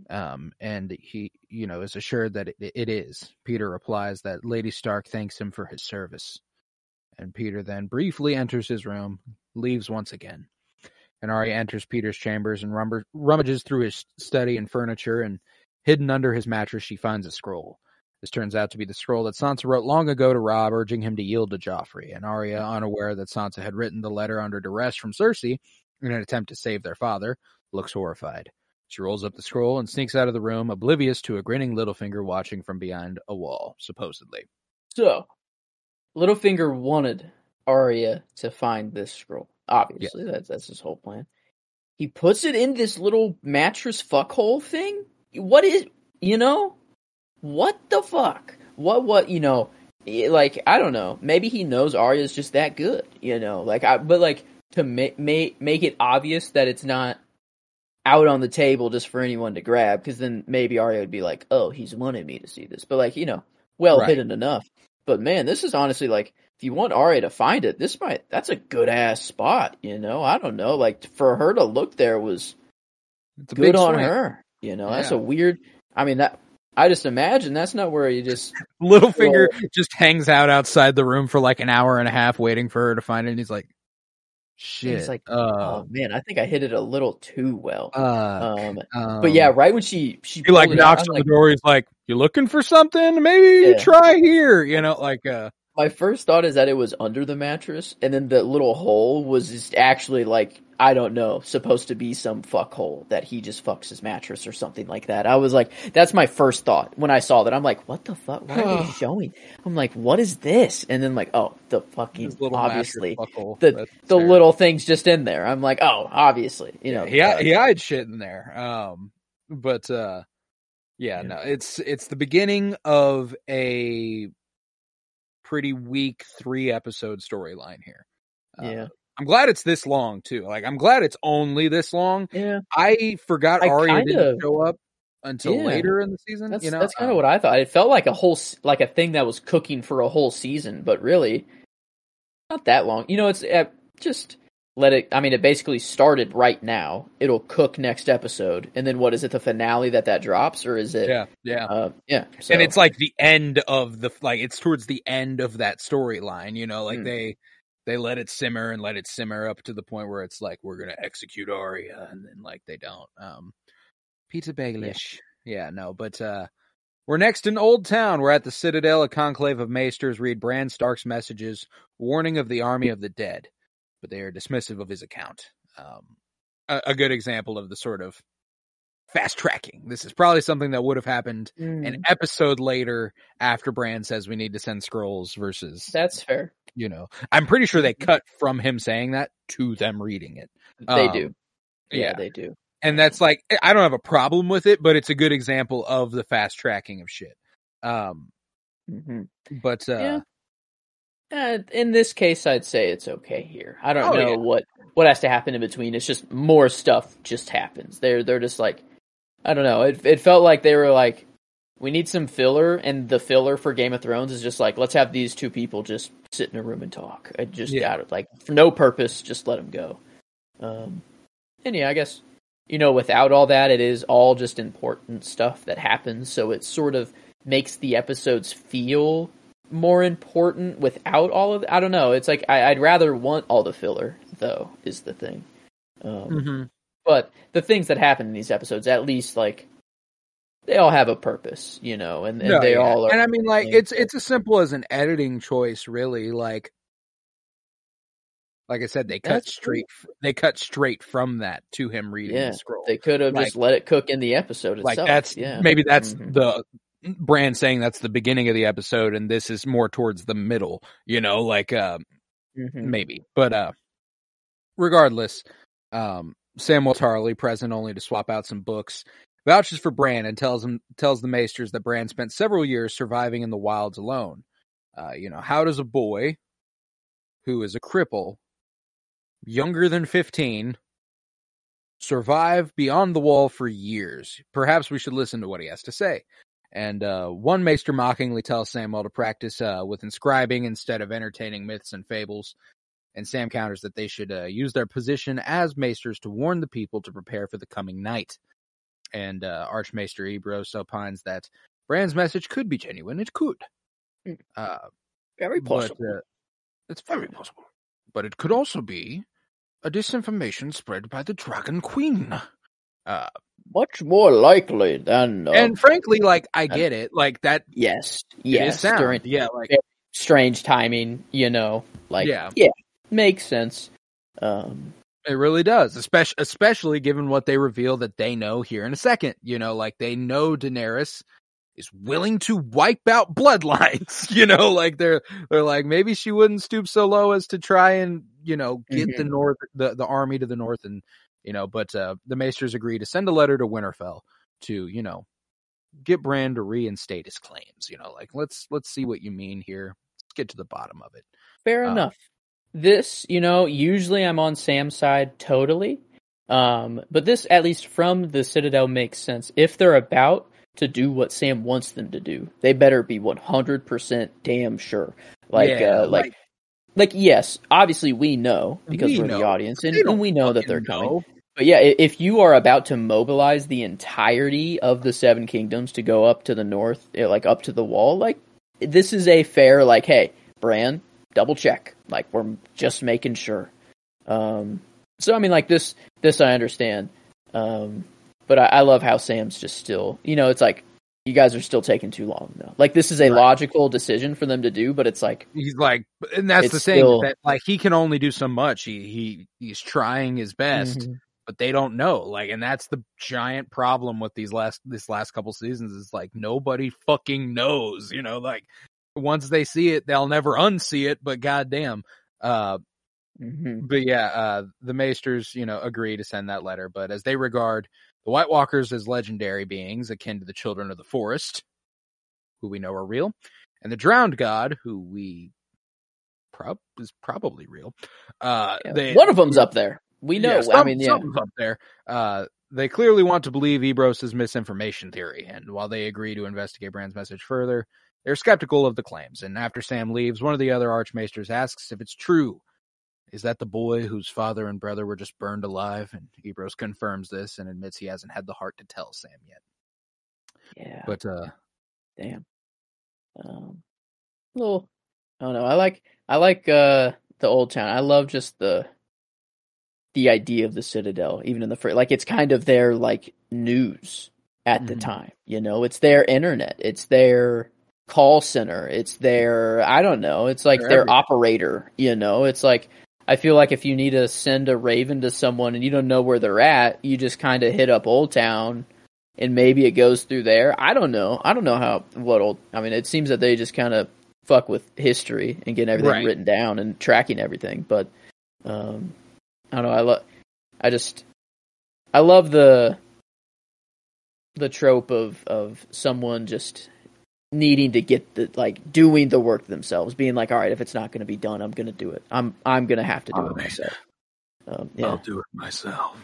Um, and he, you know, is assured that it, it is. Petyr replies that Lady Stark thanks him for his service and Petyr then briefly enters his room, leaves once again. And Arya enters Petyr's chambers and rummages through his study and furniture, and hidden under his mattress, she finds a scroll. This turns out to be the scroll that Sansa wrote long ago to Robb, urging him to yield to Joffrey. And Arya, unaware that Sansa had written the letter under duress from Cersei in an attempt to save their father, looks horrified. She rolls up the scroll and sneaks out of the room, oblivious to a grinning Littlefinger watching from behind a wall, supposedly. So, Littlefinger wanted Arya to find this scroll. Obviously, that's that's his whole plan. He puts it in this little mattress fuckhole thing. What is you know? What the fuck? What what you know? eh, Like I don't know. Maybe he knows Arya's just that good. You know, like I but like to make make make it obvious that it's not out on the table just for anyone to grab because then maybe Arya would be like, "Oh, he's wanted me to see this," but like you know, well Right. hidden enough. But man, this is honestly like if you want Arya to find it, this might that's a good ass spot. You know, I don't know, like for her to look there was It's a good on her. You know, that's a weird. I mean that. I just imagine that's not where you just [laughs] Littlefinger just hangs out outside the room for like an hour and a half waiting for her to find it. And he's like, shit. He's like, uh, oh man, I think I hit it a little too well. uh, Um, um, but yeah, right when she she He like out, knocks on like, the door. He's like, you looking for something? Maybe Yeah. try here. You know, like, uh, my first thought is that it was under the mattress, and then the little hole was just actually like I don't know, supposed to be some fuckhole that he just fucks his mattress or something like that. I was like, that's my first thought when I saw that. I'm like, what the fuck? Why are they [sighs] showing? I'm like, what is this? And then like, oh, the fucking little obviously the That's the fair. little things just in there. I'm like, oh, obviously, you know, he uh, he hides shit in there. Um, but uh, yeah, Yeah. no, it's it's the beginning of a pretty weak three episode storyline here. Uh, yeah, I'm glad it's this long too. Like, I'm glad it's only this long. yeah. I forgot I Arya didn't show up until Yeah. later in the season. That's you know, that's kind of Um, what I thought. It felt like a whole like a thing that was cooking for a whole season, but really not that long. You know, it's uh, just let it. I mean, it basically started right now. It'll cook next episode, and then what is it? The finale that that drops, or is it? Yeah, yeah. uh, yeah. So, and it's like the end of the like it's towards the end of that storyline you know like Mm. they they let it simmer and let it simmer up to the point where it's like we're gonna execute Arya and then like they don't um Petyr Baelish yeah. no but uh we're next in Oldtown. We're at the Citadel. A conclave of maesters read Bran Stark's messages, warning of the army of the dead, but they are dismissive of his account. Um, a, a good example of the sort of fast tracking. This is probably something that would have happened Mm, an episode later after Bran says we need to send scrolls versus that's fair. You know I'm pretty sure they cut from him saying that to them reading it. They Um, do. Yeah, Yeah. they do. And that's like I don't have a problem with it, but it's a good example of the fast tracking of shit. Um hmm but uh Yeah. Uh, in this case, I'd say it's okay here. I don't Oh, know yeah. what what has to happen in between. It's just more stuff just happens. They're they're just like I don't know. It it felt like they were like we need some filler, and the filler for Game of Thrones is just like let's have these two people just sit in a room and talk. I just Yeah. got it like for no purpose, just let them go. Um, and yeah, I guess you know without all that, it is all just important stuff that happens. So it sort of makes the episodes feel more important without all of. I don't know. It's like I, I'd rather want all the filler though. Is the thing. Um, Mm-hmm. but the things that happen in these episodes, at least like they all have a purpose, you know, and, and No, they yeah. all are. and I mean, like it's it's as simple as an editing choice, really. Like, like I said, they cut That's straight. f- They cut straight from that to him reading Yeah, the scroll. they could have like- just let it cook in the episode like itself. that's yeah, maybe that's Mhm. the Bran saying that's the beginning of the episode, and this is more towards the middle. You know, like uh, Mhm. maybe, but uh, regardless, um, Samwell Tarly, present only to swap out some books, vouches for Bran and tells him tells the Maesters that Bran spent several years surviving in the wilds alone. Uh, you know, how does a boy who is a cripple, younger than fifteen, survive beyond the wall for years? Perhaps we should listen to what he has to say. And uh, one maester mockingly tells Samwell to practice uh, with inscribing instead of entertaining myths and fables. And Sam counters that they should uh, use their position as maesters to warn the people to prepare for the coming night. And uh, Archmaester Ebrose opines that Bran's message could be genuine. It could. Hmm. Uh, very but, possible. uh, it's very possible. But it could also be a disinformation spread by the Dragon Queen. Uh, Much more likely than. Uh, and frankly, like, I get it. Like, that yes, yes, during yeah, like, strange timing, you know, like Yeah. yeah, makes sense. Um, It really does, especially especially given what they reveal that they know here in a second. You know, like they know Daenerys is willing to wipe out bloodlines. [laughs] You know, like they're they're like maybe she wouldn't stoop so low as to try and you know get the north the the army to the north and you know, but uh, the Maesters agree to send a letter to Winterfell to you know get Bran to reinstate his claims. You know, like let's let's see what you mean here. Let's get to the bottom of it. Fair Uh, enough. This, you know, usually I'm on Sam's side totally. Um, but this, at least from the Citadel, makes sense. If they're about to do what Sam wants them to do, they better be 100% damn sure. Like, Yeah, uh, like, like, yes, obviously we know because We we're know. the audience and, and we know that they're coming. know. But yeah, if you are about to mobilize the entirety of the Seven Kingdoms to go up to the north, eh, like up to the wall, like this is a fair, like, hey, Bran, double check. Like we're just making sure. Um, so I mean, like this, this I understand. Um, but I, I love how Sam's just still, you know, it's like you guys are still taking too long though. Like this is a Right. logical decision for them to do, but it's like he's like and that's the thing still- that like he can only do so much he he he's trying his best Mhm. but they don't know like and that's the giant problem with these last this last couple seasons is like nobody fucking knows you know like once they see it they'll never unsee it but goddamn uh Mhm. but yeah uh the maesters you know agree to send that letter but as they regard the white walkers as legendary beings akin to the children of the forest who we know are real and the drowned god who we prob is probably real uh Yeah, they one of them's up there. We know. yeah, I some- mean, yeah. something's up there. Uh, they clearly want to believe Ebrose's misinformation theory, and while they agree to investigate Bran's message further, they're skeptical of the claims. And after Sam leaves, one of the other Archmaesters asks if it's true. Is that the boy whose father and brother were just burned alive? And Ebrose confirms this and admits he hasn't had the heart to tell Sam yet. Yeah. But uh, Damn. Um, little. I don't know. I like. I like uh the old town. I love just the the idea of the Citadel, even in the first. Like it's kind of their like news at the Mhm. time. You know, it's their internet. It's their call center. It's their. I don't know. It's like They're their operator. You know, it's like. I feel like if you need to send a raven to someone and you don't know where they're at, you just kind of hit up Oldtown and maybe it goes through there. I don't know. I don't know how what old. I mean, it seems that they just kind of fuck with history and getting everything Right. written down and tracking everything. But um, I don't know. I love. I just I love the the trope of of someone just needing to get the like doing the work themselves, being like, all right, if it's not going to be done, I'm going to do it. I'm I'm going to have to do it myself. Um, yeah, I'll do it myself.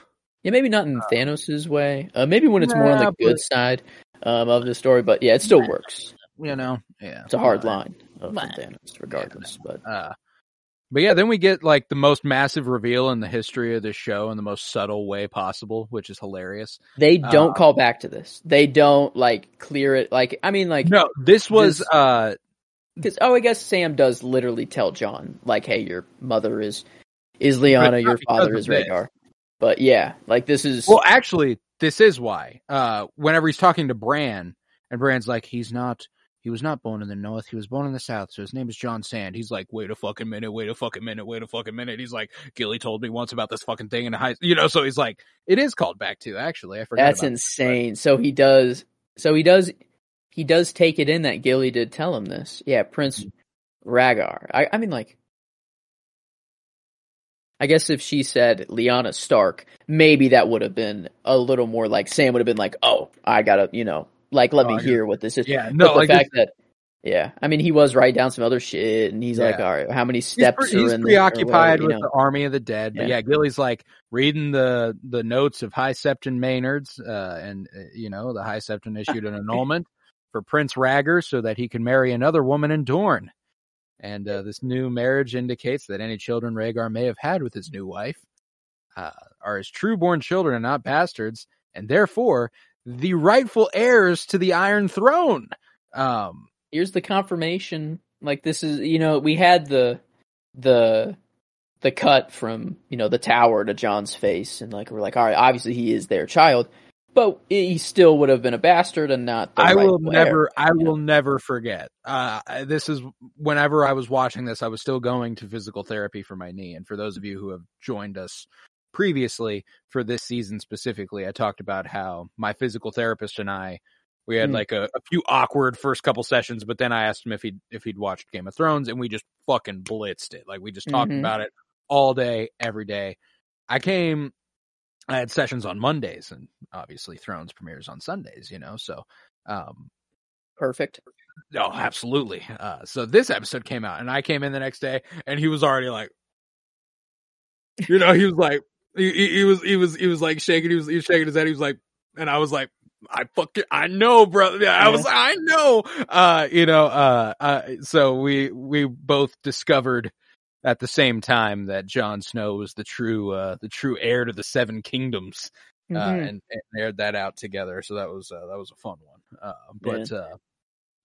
yeah, maybe not in Thanos's way. Uh, maybe when it's more on Nah, the good side um, of the story, but yeah, it still works. You know, yeah. It's a hard Uh, line of from Thanos, regardless. But Uh, but yeah, then we get like the most massive reveal in the history of this show in the most subtle way possible, which is hilarious. they don't Uh, call back to this. They don't like clear it. Like I mean, like No, this was This- uh Because oh, I guess Sam does literally tell Jon like, "Hey, your mother is is Lyanna, your father is. Rhaegar." But yeah, like this is well actually this is why. Uh whenever he's talking to Bran and Bran's like he's not he was not born in the north, he was born in the south, so his name is Jon Sand. He's like, wait a fucking minute, wait a fucking minute, wait a fucking minute. He's like, Gilly told me once about this fucking thing in the high you know, so he's like it is called back to actually. I forgot that's about that, insane. So he does. So he does. He does take it in that Gilly did tell him this. Yeah, Prince mm-hmm. Rhaegar. I, I mean, like, I guess if she said Lyanna Stark, maybe that would have been a little more like Sam would have been like, "Oh, I gotta, you know, like let Oh, me hear what this is." Yeah, but no, the like fact that, yeah, I mean, he was writing down some other shit, and he's like, "All right, how many He's, steps he's in preoccupied with know? the army of the dead. But Yeah. yeah, Gilly's like reading the the notes of High Septon Maynard's, uh, and uh, you know the High Septon issued an [laughs] annulment for Prince Ragger so that he can marry another woman in Dorne. And uh, this new marriage indicates that any children Rhaegar may have had with his new wife uh, are his true-born children and not bastards, and therefore the rightful heirs to the Iron Throne. Um, here's the confirmation like this is you know we had the the the cut from you know the tower to jon's face and like we're like all right obviously he is their child but he still would have been a bastard and not the I will rightful never, I know? will never forget. Uh, this is whenever I was watching this, I was still going to physical therapy for my knee. And for those of you who have joined us previously for this season specifically, I talked about how my physical therapist and I, we had Hmm. like a, a few awkward first couple sessions, but then I asked him if he'd, if he'd watched Game of Thrones and we just fucking blitzed it. Like we just talked Mhm. about it all day, every day. I came, I had sessions on Mondays and obviously Thrones premieres on Sundays, you know, so, um, perfect Oh, absolutely. Uh, so this episode came out, and I came in the next day, and he was already like, you know, he was like, he, he, he was, he was, he was like shaking, he was, he was shaking his head. He was like, and I was like, I fucking, I know, brother. Yeah, I was, like, I know. Uh, you know, uh, uh, so we, we both discovered at the same time that Jon Snow was the true, uh, the true heir to the Seven Kingdoms, uh, Mhm. and, and aired that out together. So that was, uh, that was a fun one. Uh, but, uh,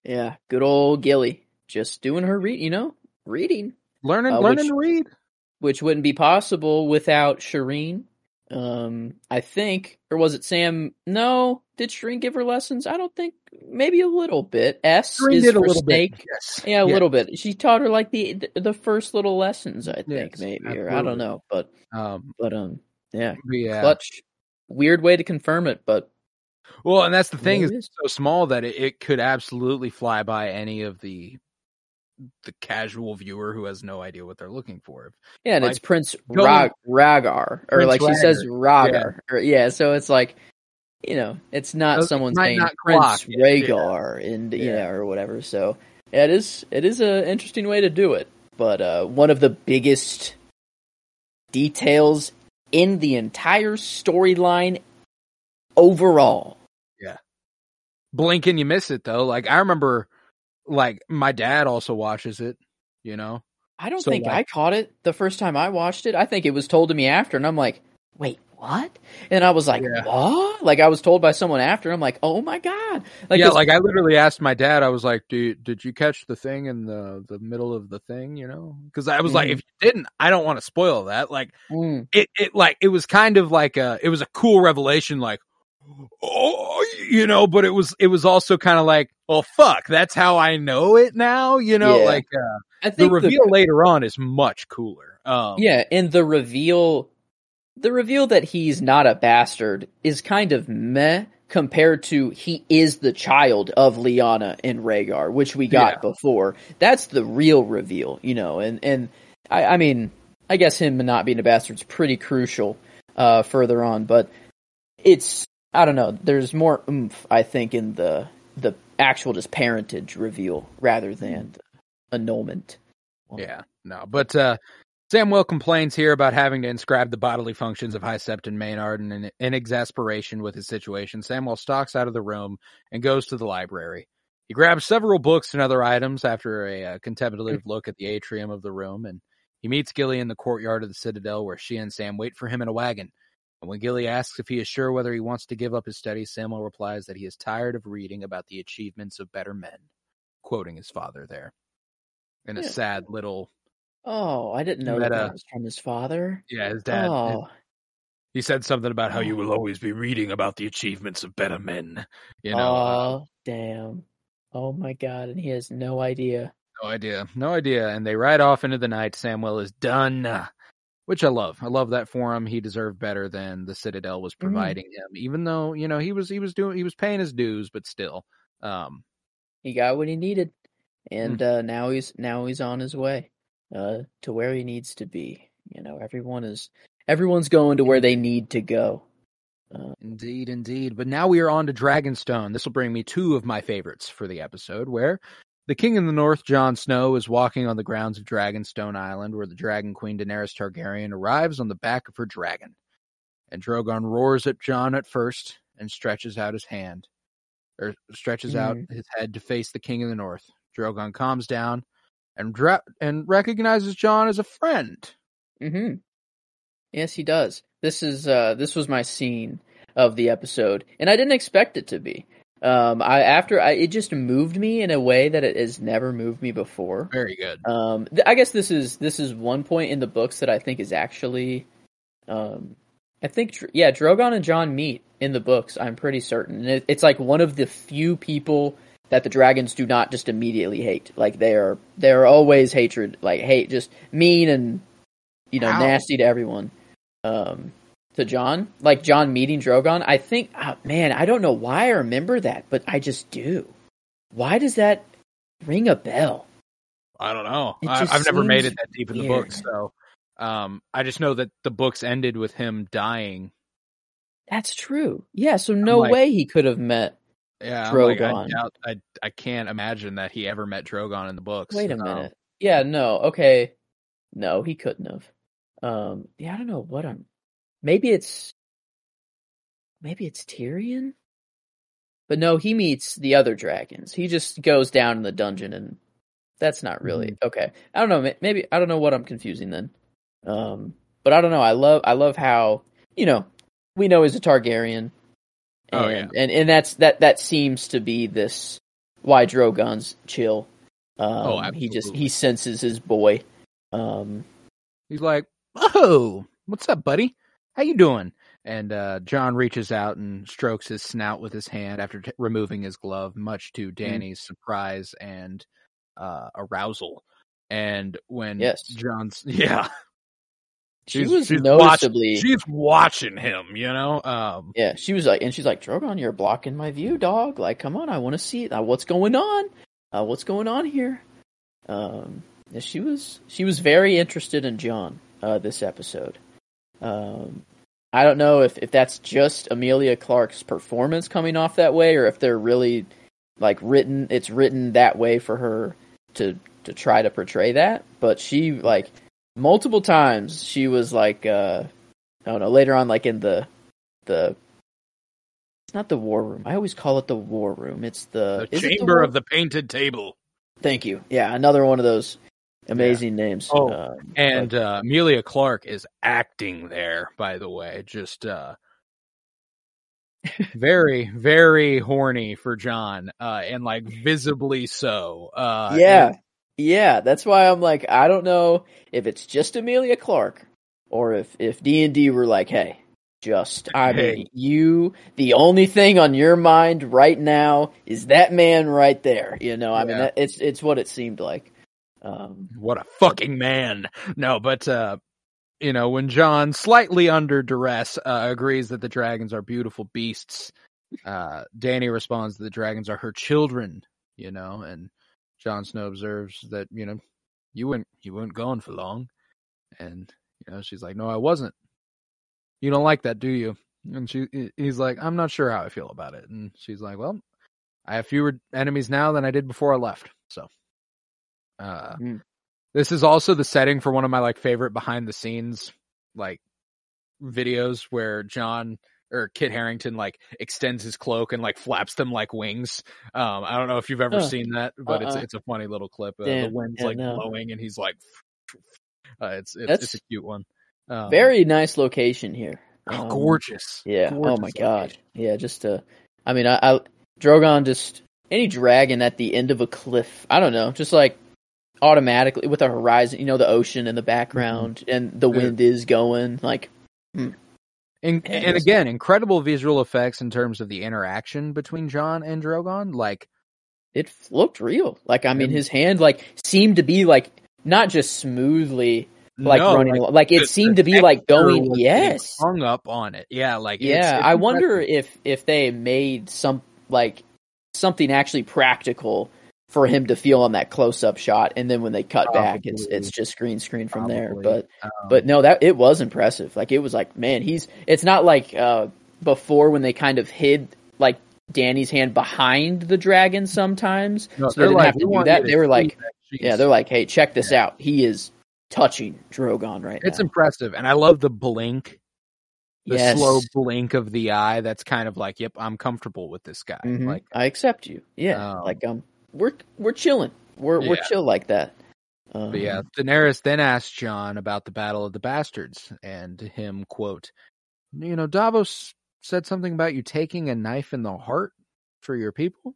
yeah good old gilly just doing her read you know reading learning, Uh, learning which- to read. Which wouldn't be possible without Shireen. Um, I think, or was it Sam? No, did Shireen give her lessons? I don't think. Maybe a little bit. S Shireen is did a for little snake. bit. Yes. Yeah, a Yeah. little bit. She taught her like the the first little lessons. I think Yes, maybe, or I don't know, but Um, but um, yeah, yeah. clutch. Weird way to confirm it, but well, and that's the thing is so small that it, it could absolutely fly by any of the the casual viewer who has no idea what they're looking for. yeah, and Like, it's Prince Rag- Ragar, or Prince like she says Ragar, or yeah. So it's like. You know, it's not It someone saying not Prince clock yeah. And Yeah. yeah, or whatever. So yeah, it is it is an interesting way to do it. But uh, one of the biggest details in the entire storyline overall. Yeah, blink and you miss it though. Like I remember, like my dad also watches it. You know, I don't So, think like- I caught it the first time I watched it. I think it was told to me after, and I'm like, wait, what? And I was like, Yeah. what? Like I was told by someone after. I'm like, oh my god! Like yeah. this- Like I literally asked my dad. I was like, "Did did you catch the thing in the the middle of the thing?" You know, because I was like, Mhm. if you didn't, I don't want to spoil that. Like Mm, it, it like it was kind of like a it was a cool revelation like oh you know but it was it was also kind of like well fuck that's how i know it now you know Yeah. like uh, I the think reveal later on is much cooler um Yeah, and the reveal the reveal that he's not a bastard is kind of meh compared to he is the child of Lyanna and Rhaegar, which we got Yeah. before. That's the real reveal, you know, and and I, I mean I guess him not being a bastard is pretty crucial uh further on, but it's I don't know, there's more oomph I think in the the actual just parentage reveal rather than annulment. Yeah, no, but uh, Samwell complains here about having to inscribe the bodily functions of High Septon Maynard, and in, in exasperation with his situation, Samwell stalks out of the room and goes to the library. He grabs several books and other items after a, uh contemplative look at the atrium of the room, and he meets Gilly in the courtyard of the Citadel, where she and Sam wait for him in a wagon. And when Gilly asks if he is sure whether he wants to give up his studies, Samwell replies that he is tired of reading about the achievements of better men, quoting his father there. In a Yeah. sad little, Oh, I didn't know that, Meta. that was from his father. yeah, his dad. oh, he said something about how you will always be reading about the achievements of better men. You know, uh, oh, damn. Oh my god, and he has no idea. no idea, no idea. And they ride off into the night. Samwell is done, which I love. I love that for him. He deserved better than the Citadel was providing him, even though you know he was he was doing he was paying his dues, but still, um, He got what he needed, Hmm. and uh, now he's now he's on his way uh, to where he needs to be. You know, everyone is everyone's going to where they need to go. Uh, Indeed, indeed. But now we are on to Dragonstone. This will bring me two of my favorites for the episode, where the King in the North, Jon Snow, is walking on the grounds of Dragonstone Island, where the Dragon Queen Daenerys Targaryen arrives on the back of her dragon. And Drogon roars at Jon at first and stretches out his hand, or stretches out his head to face the King in the North. Drogon calms down and dra- and recognizes Jon as a friend. hmm Yes, he does. This is uh this was my scene of the episode, and I didn't expect it to be. Um, I after I it just moved me in a way that it has never moved me before. Very good. Um, th- I guess this is this is one point in the books that I think is actually, um, I think yeah, Drogon and Jon meet in the books. I'm pretty certain, and it, it's like one of the few people that the dragons do not just immediately hate. Like they are they are always hatred, like hate, just mean and you know nasty to everyone. Um, to Jon, like Jon meeting Drogon, I think, oh, man, I don't know why I remember that, but I just do. Why does that ring a bell? I don't know. I, I've never made it that deep in the weird. books, so um, I just know that the books ended with him dying. That's true. Yeah, so no like- way he could have met. Yeah, I'm like, I doubt. I I can't imagine that he ever met Drogon in the books. Wait a Um, minute. Yeah, no. Okay. No, he couldn't have. Um, yeah, I don't know what I'm. Maybe it's. Maybe it's Tyrion. But no, he meets the other dragons. He just goes down in the dungeon, and that's not really Mm-hmm. okay. I don't know. Maybe I don't know what I'm confusing then. Um, but I don't know. I love. I love how you know we know he's a Targaryen. Oh, and, and and that's that that seems to be this why Drogon's chill. Um, Oh, he just he senses his boy. Um, He's like, "Oh, what's up, buddy? How you doing?" And uh, Jon reaches out and strokes his snout with his hand after t- removing his glove, much Mm-hmm. to Dany's surprise and uh, arousal. And when Yes. Jon's, [laughs] yeah, she She's- was she's noticeably she's watching him, you know. Um, yeah. She was like, and she's like, Drogon, you're blocking my view, dog. Like, come on, I want to see uh, what's going on. Uh, what's going on here? Um, yeah, she was she was very interested in Jon uh, this episode. Um, I don't know if, if that's just Emilia Clarke's performance coming off that way, or if they're really like written. It's written that way for her to to try to portray that. But she like multiple times she was like uh, I don't know later on like in the the it's not the war room. I always call it the war room. It's the, the is it chamber of the painted table. Thank you. Yeah, another one of those amazing names. Oh, Um, And uh, Emilia Clarke is acting there, by the way, just uh, [laughs] very, very horny for Jon, uh, and like visibly so. Uh, yeah, yeah. That's why I'm like, I don't know if it's just Emilia Clarke or if if D and D were like, hey, just I [laughs] Hey. mean, you. The only thing on your mind right now is that man right there. You know, I mean, that, it's it's what it seemed like. Um, what a fucking man. No, but uh, you know, when Jon, slightly under duress, uh, agrees that the dragons are beautiful beasts, uh, Dany responds that the dragons are her children. You know, and Jon Snow observes that you know you weren't you weren't gone for long, and you know she's like, no, I wasn't. You don't like that, do you? And she he's like, I'm not sure how I feel about it, and she's like, well. I have fewer enemies now than I did before I left. So, uh, Mm. this is also the setting for one of my like favorite behind the scenes like videos where Jon or Kit Harington like extends his cloak and like flaps them like wings. Um, I don't know if you've ever Oh, seen that, but it's uh-uh. it's a funny little clip. Uh, Damn, the wind's yeah, like no. blowing and he's like, [sniffs] uh, it's it's, it's a cute one. Um, Very nice location here. oh, Um, gorgeous. Yeah. Gorgeous oh my god. location. Yeah. Just uh, I mean, I, I Drogon just any dragon at the end of a cliff. I don't know. Just like automatically with the horizon, you know, the ocean in the background mm-hmm. and the wind is going. Like, hmm. And, and again, incredible visual effects in terms of the interaction between Jon and Drogon. Like, it looked real. Like, I mean, his hand like seemed to be like not just smoothly like no, running, like, like, it the- seemed to be like going. Yes. hung up on it. Yeah, like Yeah, it's I wonder if if they made some like something actually practical for him to feel on that close up shot, and then when they cut back, it's it's just green screen from there. But Um, but no, that it was impressive. Like it was like man, he's it's not like uh before when they kind of hid like Dany's hand behind the dragon sometimes, no, so they didn't like, have to do that. They were like, yeah, they're like, hey, check this out. He is touching Drogon right it's now. impressive, and I love the blink, the yes. slow blink of the eye. That's kind of like, yep, I'm comfortable with this guy. Mhm. Like, I accept you. Yeah, Um, like um, we're we're chilling. We're we're chill like that. Um, But yeah, Daenerys then asks Jon about the Battle of the Bastards and him quote, you know, Davos said something about you taking a knife in the heart for your people.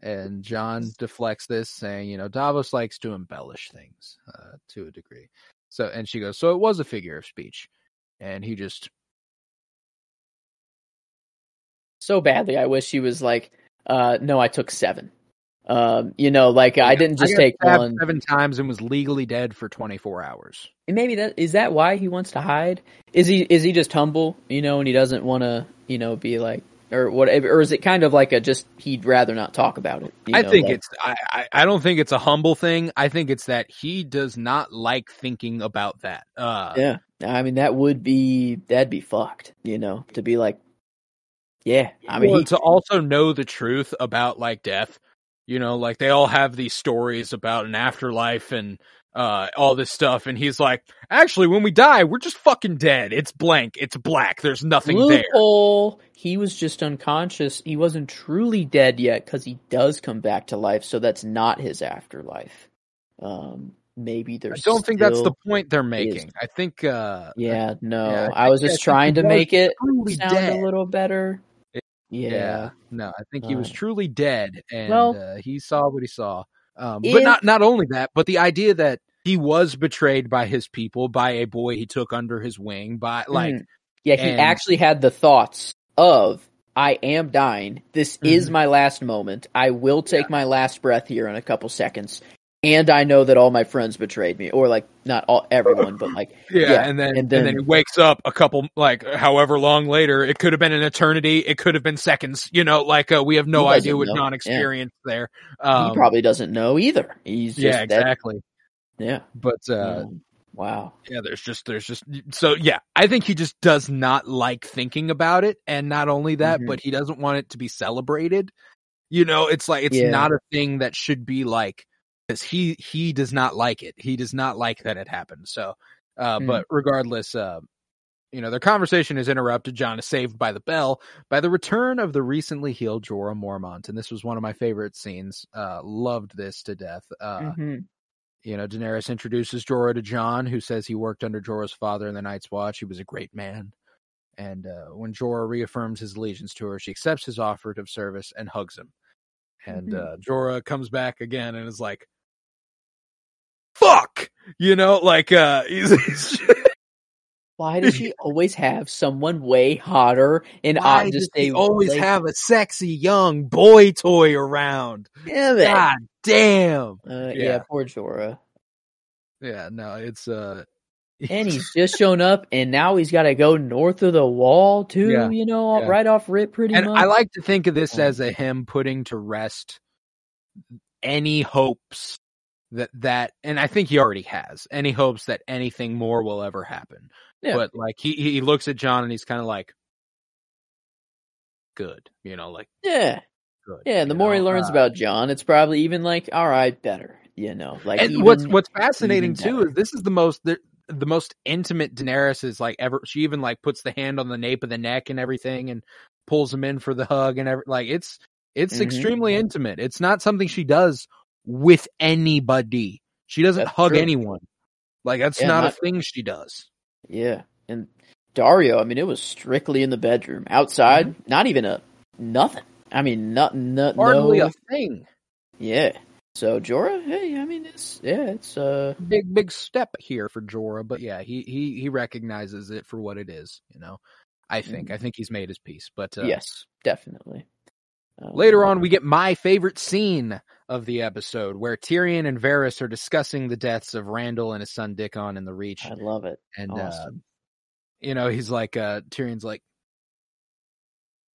And Jon deflects this saying, you know, Davos likes to embellish things uh, to a degree. So, and she goes, so it was a figure of speech. And he just, so badly. I wish he was like, uh, no, I took seven. Um, you know, like I didn't just got take one. seven times and was legally dead for 24 hours. And maybe that is that why he wants to hide? Is he is he just humble, you know, and he doesn't want to, you know, be like or whatever, or is it kind of like a just he'd rather not talk about it? you I know, think like- it's I, I I don't think it's a humble thing. I think it's that he does not like thinking about that. Uh yeah. I mean, that would be that'd be fucked, you know, to be like, yeah. I mean, well, he, to also know the truth about like death. You know, like they all have these stories about an afterlife and uh all this stuff and he's like, "Actually, when we die, we're just fucking dead. It's blank. It's black. There's nothing there." loophole. He was just unconscious. He wasn't truly dead yet because he does come back to life. So that's not his afterlife. Um, maybe there's. I don't think that's the point they're making. I think uh Yeah, no. Yeah, I I was just trying to make it sound dead. a little better. Yeah. Yeah. No, I think he was truly dead, and well, uh, he saw what he saw. Um, if- but not not only that, but the idea that he was betrayed by his people, by a boy he took under his wing, by like Mhm. yeah, he and- actually had the thoughts of. I am dying. This is Mhm. my last moment. I will take my last breath here in a couple seconds. And I know that all my friends betrayed me, or like not all everyone, but like [laughs] yeah, yeah, and then and and then, then- he wakes up a couple like however long later. It could have been an eternity. It could have been seconds. You know, like uh, we have no idea know. Jon Yeah. there. Um, he probably doesn't know either. He's just yeah, that- exactly. yeah. But uh, Um, wow. yeah there's just there's just so yeah i think he just does not like thinking about it and not only that Mhm. but he doesn't want it to be celebrated you know it's like it's Yeah. not a thing that should be like because he he does not like it he does not like that it happened so uh Mm. but regardless uh you know their conversation is interrupted jon is saved by the bell by the return of the recently healed jorah mormont and this was one of my favorite scenes uh loved this to death uh Mhm. you know, Daenerys introduces Jorah to Jon, who says he worked under Jorah's father in the Night's Watch. He was a great man. And uh, when Jorah reaffirms his allegiance to her, she accepts his offer of service and hugs him. And Mhm. uh, Jorah comes back again and is like, you know, like uh, he's, [laughs] he's Why does she always have someone way hotter and why uh, just he a always like, have a sexy young boy toy around? Damn it. God damn. Uh, yeah. Yeah. poor Jorah. Yeah, no, it's uh, [laughs] And he's just shown up, and now he's got to go north of the wall too. Yeah, You know, yeah. right off rip, pretty and much. I like to think of this as a him putting to rest any hopes that that, and I think he already has any hopes that anything more will ever happen. Yeah. But like he he looks at Jon and he's kind of like, good, you know, like yeah. good. Yeah, and the you more he learns Uh, about Jon, it's probably even like, all right, better. You know, like and even, what's what's fascinating too better. is this is the most the, the most intimate Daenerys is like ever. She even like puts the hand on the nape of the neck and everything, and pulls him in for the hug and every like it's it's Mhm. extremely intimate. It's not something she does with anybody. She doesn't That's hug true. anyone. Like that's Yeah, not, not- a thing she does. Yeah, and Daario, I mean, it was strictly in the bedroom. Outside, not even a nothing. I mean, not, not Hardly no. a thing. Yeah. So Jorah, hey, I mean, it's yeah, it's uh, Big big step here for Jorah, but yeah, he he he recognizes it for what it is. You know, I think I think he's made his peace. But uh, yes, definitely. Um, Later on, we get my favorite scene of the episode where Tyrion and Varys are discussing the deaths of Randyll and his son Dickon in the Reach. I love it. And, uh, you know, he's like, uh, Tyrion's like,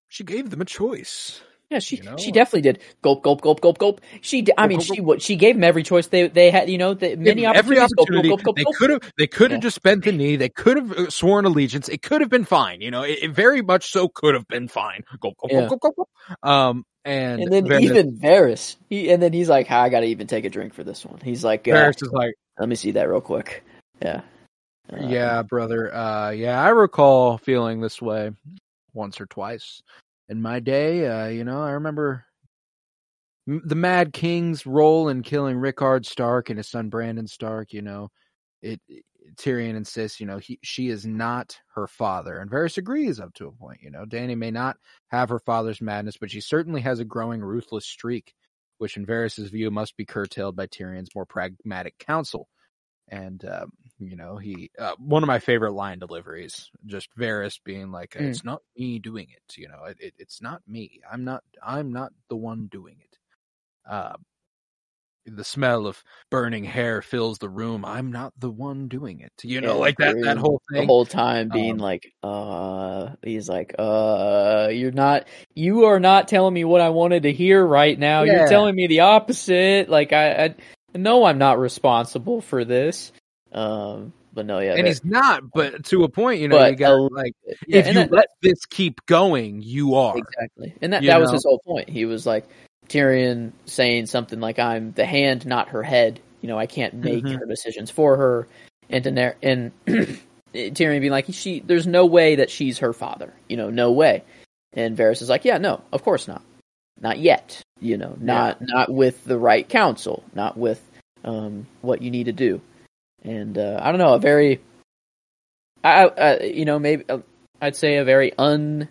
she gave them a choice. Yeah, she you know, she definitely did. Gulp, gulp, gulp, gulp, gulp. She, I Gulp, mean, gulp, she gulp. what she gave them every choice they they had. You know, the, many Every opportunities. Gulp, opportunity, gulp, gulp, they could have, they could have Yeah. just bent the knee. They could have uh, sworn allegiance. It could have been fine. You know, it, it very much so could have been fine. Gulp, gulp, Yeah. gulp, gulp, gulp. Um, and, And then Varys, even Varys, he and then he's like, "I got to even take a drink for this one." He's like, uh, Varys is like, "Let me see that real quick." Yeah. Uh, yeah, brother. Uh, yeah, I recall feeling this way once or twice in my day. Uh, you know, I remember the Mad King's role in killing Rickard Stark and his son Brandon Stark. You know, it- Tyrion insists, you know, he she is not her father, and Varys agrees up to a point. You know, Dany may not have her father's madness, but she certainly has a growing ruthless streak, which in Varys's view must be curtailed by Tyrion's more pragmatic counsel. And um, you know, he uh, one of my favorite line deliveries, just Varys being like, Mm. "It's not me doing it. You know, it, it, it's not me. I'm not. I'm not the one doing it." Uh, the smell of burning hair fills the room. I'm not the one doing it. You know, Yeah, like that. That whole the thing. whole time being Um, like, "Uh," he's like, "Uh, you're not. You are not telling me what I wanted to hear right now. Yeah. You're telling me the opposite. Like I, I know I'm not responsible for this." Um, but no, yeah, and that- he's not, but to a point, you know, But you got a- like yeah, if you that- let this keep going, you are. Exactly. And that, that was his whole point. He was like Tyrion saying something like I'm the hand, not her head. You know, I can't make Mhm. her decisions for her. And Daener- and [clears throat] Tyrion being like she there's no way that she's her father. You know, no way. And Varys is like, "Yeah, no, of course not. Not yet. You know, not not with the right counsel, not with um what you need to do." And uh, I don't know, a very I, I you know, maybe uh, I'd say a very un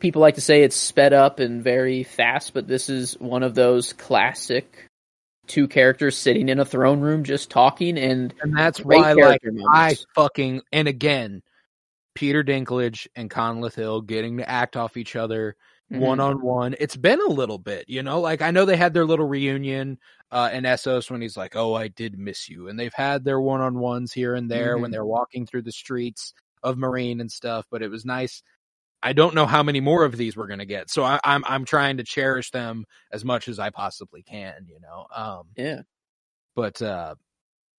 people like to say it's sped up and very fast, but this is one of those classic two characters sitting in a throne room just talking and and that's why, like, character I fucking and again, Peter Dinklage and Conleth Hill getting to act off each other one on one. It's been a little bit, you know. Like I know they had their little reunion uh, in Essos when he's like, "Oh, I did miss you," and they've had their one on ones here and there when Mhm. they're walking through the streets of Meereen and stuff. But it was nice. I don't know how many more of these we're gonna get, so I, I'm I'm trying to cherish them as much as I possibly can, you know. Um, Yeah. but uh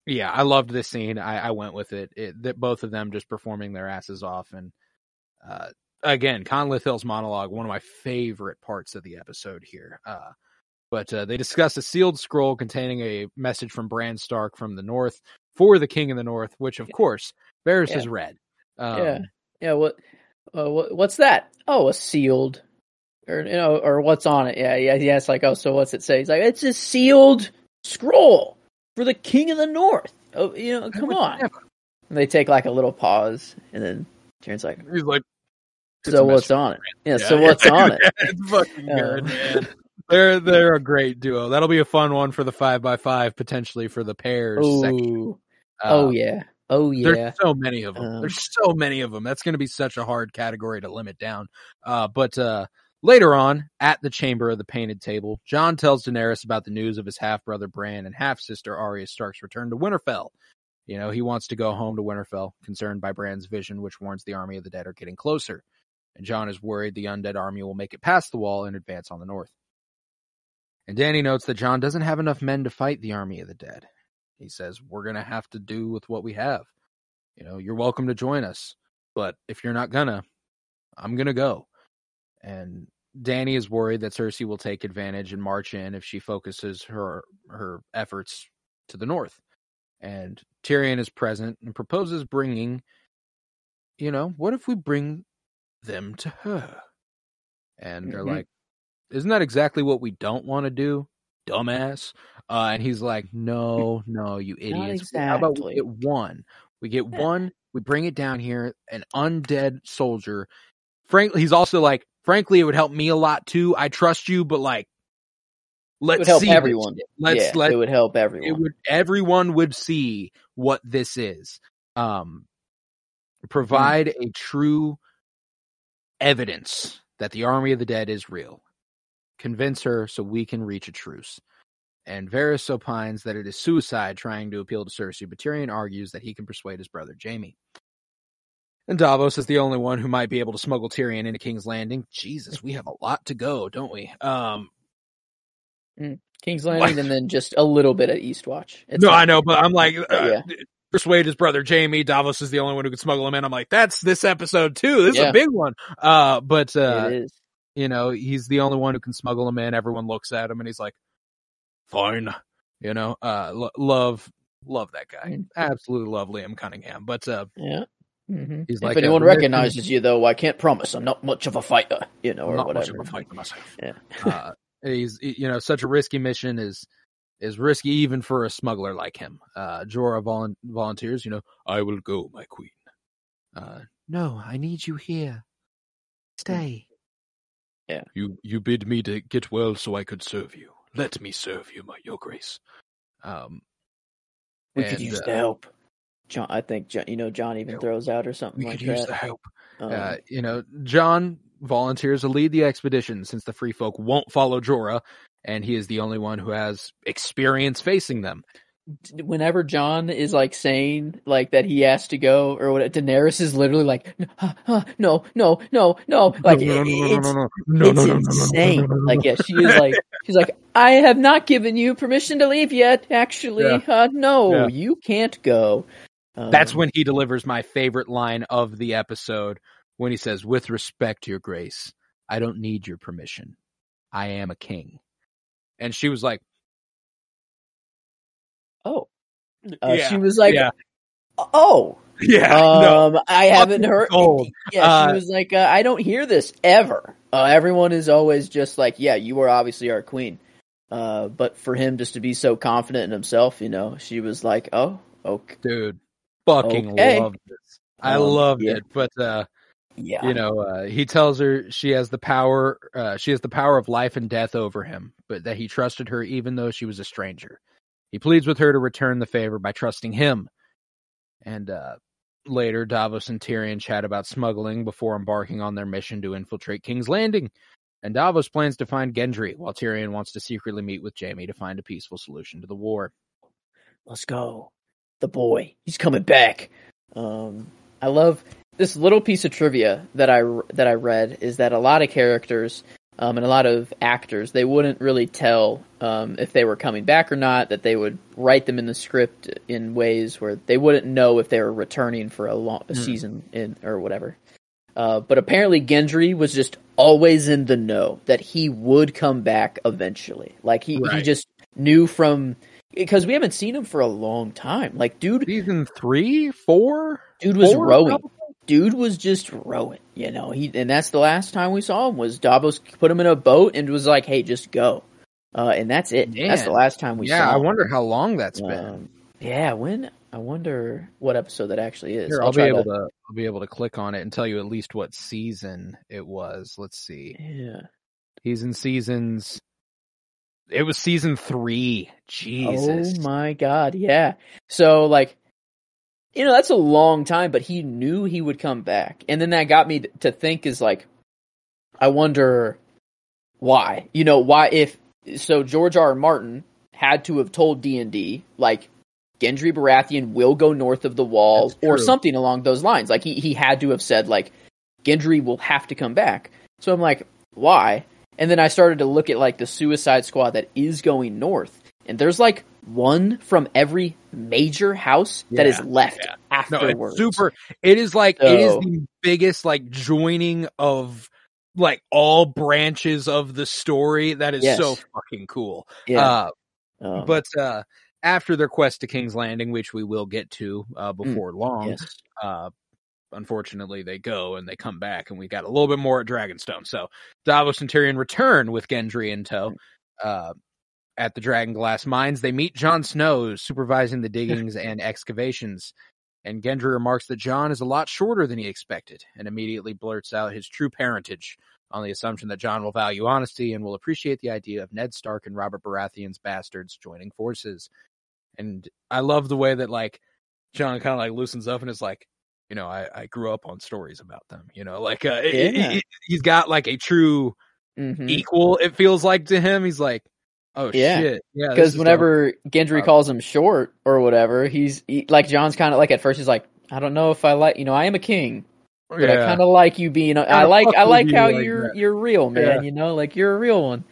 yeah i loved this scene i, I went with it. it that both of them just performing their asses off and uh again conleth hill's monologue one of my favorite parts of the episode here uh but uh, they discuss a sealed scroll containing a message from Bran Stark from the North for the King of the North, which of course Varys Yeah. has read. Um, yeah. Yeah, what uh, what what's that? Oh, a sealed or you know or what's on it? Yeah, yeah, yeah, it's like, "Oh, so what's it say?" He's like, "It's a sealed scroll for the king of the north." Oh, you know, come on. never- And they take like a little pause and then Tyrion's like, He's like, "So what's on it?" Yeah, Yeah. so what's on [laughs] it? it's fucking Yeah. good, [laughs] man. They're they're a great duo. That'll be a fun one for the five by five potentially for the pairs section. Ooh. Uh, oh yeah. Oh yeah. There's so many of them. Um, There's so many of them. That's going to be such a hard category to limit down. Uh, but uh, later on, at the chamber of the painted table, Jon tells Daenerys about the news of his half brother Bran and half sister Arya Stark's return to Winterfell. You know, he wants to go home to Winterfell, concerned by Bran's vision, which warns the army of the dead are getting closer. And Jon is worried the undead army will make it past the wall and advance on the north. And Dany notes that Jon doesn't have enough men to fight the army of the dead. He says, We're going to have to do with what we have. You know, you're welcome to join us, but if you're not gonna, I'm gonna go. And Dany is worried that Cersei will take advantage and march in if she focuses her her efforts to the north. And Tyrion is present and proposes bringing, you know, what if we bring them to her? And they're Mhm. like, isn't that exactly what we don't want to do, dumbass? Uh, and he's like, no, no, you [laughs] idiots. How about we get one? We get one, we bring it down here, an undead soldier. Frankly, he's also like, frankly, it would help me a lot too. I trust you, but like, let's help see everyone. Let's yeah, let it would help everyone. it would everyone would see what this is. Um, provide a true evidence that the army of the dead is real. Convince her so we can reach a truce. And Varys opines that it is suicide trying to appeal to Cersei, but Tyrion argues that he can persuade his brother Jaime. And Davos is the only one who might be able to smuggle Tyrion into King's Landing. Jesus, we have a lot to go, don't we? Um, King's Landing, and then just a little bit at Eastwatch. It's no, not- I know, but I'm like, uh, yeah. persuade his brother Jaime. Davos is the only one who could smuggle him in. I'm like, that's this episode too. This is a big one. Uh, but uh, it is. You know, he's the only one who can smuggle him in. Everyone looks at him and he's like, fine. You know, uh, lo- love, love that guy. Mm. Absolutely love Liam Cunningham. But uh, Yeah. hmm he's If like, anyone uh, recognizes you, though, I can't promise. I'm not much of a fighter, you know, or not whatever. much of a fighter myself. Yeah. uh, he's you know such a risky mission is is risky even for a smuggler like him. Uh, Jorah volun- volunteers. You know, I will go, my queen. Uh, no, I need you here. Stay. Yeah. You you bid me to get well so I could serve you. Let me serve you, my your grace. Um, we and, could use uh, the help. Jon, I think Jon, you know Jon even throws out or something we like could use the help. Um, Uh, you know, Jon volunteers to lead the expedition since the free folk won't follow Jorah, and he is the only one who has experience facing them. Whenever Jon is like saying like that he has to go or what, Daenerys is literally like "Huh, huh, no, no, no, no, like it- it's it's insane. Like yeah, she is like she's like I have not given you permission to leave yet. Actually, uh, no, Yeah. you can't go. That's Um, when he delivers my favorite line of the episode when he says, "With respect, your grace, I don't need your permission. I am a king." And she was like, oh, uh, yeah, she was like yeah. oh. [laughs] "Yeah, no, Um, I haven't heard. gold. [laughs] Yeah, Uh, she was like, uh, I don't hear this ever. Uh, everyone is always just like, yeah, you are obviously our queen. Uh, but for him just to be so confident in himself, you know, she was like, oh, okay, dude, fucking Okay. loved this. I Um, loved yeah. it, but uh, yeah, you know, uh, he tells her she has the power, uh, she has the power of life and death over him, but that he trusted her even though she was a stranger. He pleads with her to return the favor by trusting him. And uh, later, Davos and Tyrion chat about smuggling before embarking on their mission to infiltrate King's Landing. And Davos plans to find Gendry, while Tyrion wants to secretly meet with Jaime to find a peaceful solution to the war. let's go. The boy, he's coming back. Um, I love this little piece of trivia that I that I read is that a lot of characters um, and a lot of actors they wouldn't really tell um, if they were coming back or not. That they would write them in the script in ways where they wouldn't know if they were returning for a long a Hmm. season in or whatever. Uh, but apparently Gendry was just always in the know that he would come back eventually. Like he, he just knew from because we haven't seen him for a long time. Like dude, Season three, four, dude was four, rowing. Dude was just rowing. You know, he and that's the last time we saw him was Davos put him in a boat and was like, "Hey, just go," uh, and that's it. That's the last time we yeah, saw. Him. I wonder how long that's been. Um, yeah, when I wonder what episode that actually is. Here, I'll, be try able to. I'll be able to click on it and tell you at least what season it was. Let's see. Yeah. He's in seasons. It was season three. Jesus. Oh my god, yeah. So like you know, that's a long time, but he knew he would come back. And then that got me to think is like I wonder why. You know, why if so George R. R. Martin had to have told D&D like Gendry Baratheon will go north of the wall or something along those lines. Like he he had to have said like Gendry will have to come back. So I'm like, why? And then I started to look at like the Suicide Squad that is going north, and there's like one from every major house that is Yeah, left yeah. No, afterwards. it's super. It is like it is the biggest like joining of like all branches of the story. That is so fucking cool. Yeah. Uh, um, but uh, after their quest to King's Landing, which we will get to uh, before long, Mm, yes. uh, unfortunately they go and they come back, and we got a little bit more at Dragonstone. So Davos and Tyrion return with Gendry in tow. Uh, at the Dragon Glass mines, they meet Jon Snow supervising the [laughs] diggings and excavations. And Gendry remarks that Jon is a lot shorter than he expected, and immediately blurts out his true parentage on the assumption that Jon will value honesty and will appreciate the idea of Ned Stark and Robert Baratheon's bastards joining forces. And I love the way that like Jon kind of like loosens up and is like, you know, I, I grew up on stories about them, you know, like uh, Yeah. he, he's got like a true Mhm. equal. It feels like to him, he's like, oh Yeah. shit, yeah, because whenever Gendry Uh, calls him short or whatever, he's he, like Jon's kind of like at first he's like, I don't know if I like you know I am a king, but I kind of like you being. I like I like how like you're that. you're real, man. Yeah. You know, like you're a real one.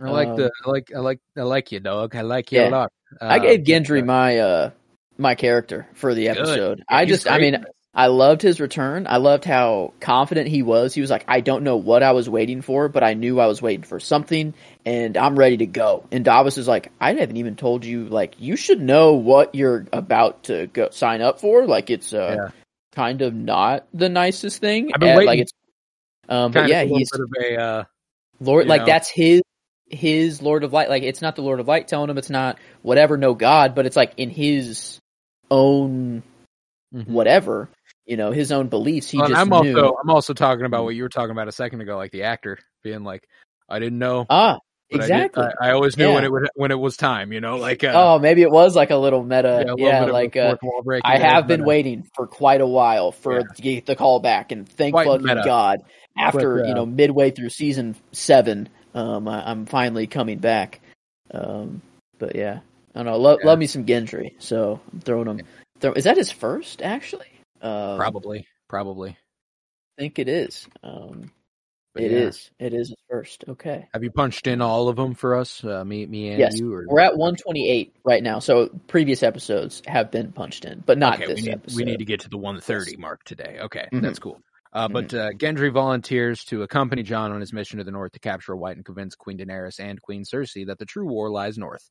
I like um, the I like I like I like you, dog. I like you Yeah. a lot. I Uh, gave but, Gendry uh, my uh my character for the episode. Yeah, I just I mean I loved his return. I loved how confident he was. He was like, I don't know what I was waiting for, but I knew I was waiting for something, and I'm ready to go. And Davos is like, I haven't even told you. Like, you should know what you're about to go sign up for. Like, it's uh, Yeah. kind of not the nicest thing. I've been And, waiting. Like, it's um, but yeah, he's a uh, Lord. Like, know. that's his his Lord of Light. Like, it's not the Lord of Light telling him. It's not whatever. No God, but it's like in his own mhm. whatever, you know, his own beliefs. He Well, just I'm knew. also I'm also talking about what you were talking about a second ago, like the actor being like, I didn't know. ah, but I did- exactly. I, I always knew when it would when it was time. You know, like uh, oh, maybe it was like a little meta. yeah, Yeah, little a like uh, fourth wall breaking I have been but, uh, waiting for quite a while for Yeah. the call back, and thank. God, after But, uh, you know midway through season seven, um, I, I'm finally coming back. Um, but yeah, I don't know. Love, Yeah. love me some Gendry, so I'm throwing him. Throw, is that his first actually? Um, Probably, probably. I think it is. Um, it yeah. is. It is first. Okay. Have you punched in all of them for us? Uh, me, me, and Yes, you. Or We're at 128 right now, so previous episodes have been punched in, but not okay, this we need, episode. we need to get to the 130 mark today. Okay, Mhm. that's cool. Uh, but uh, Gendry volunteers to accompany Jon on his mission to the north to capture White and convince Queen Daenerys and Queen Cersei that the true war lies north.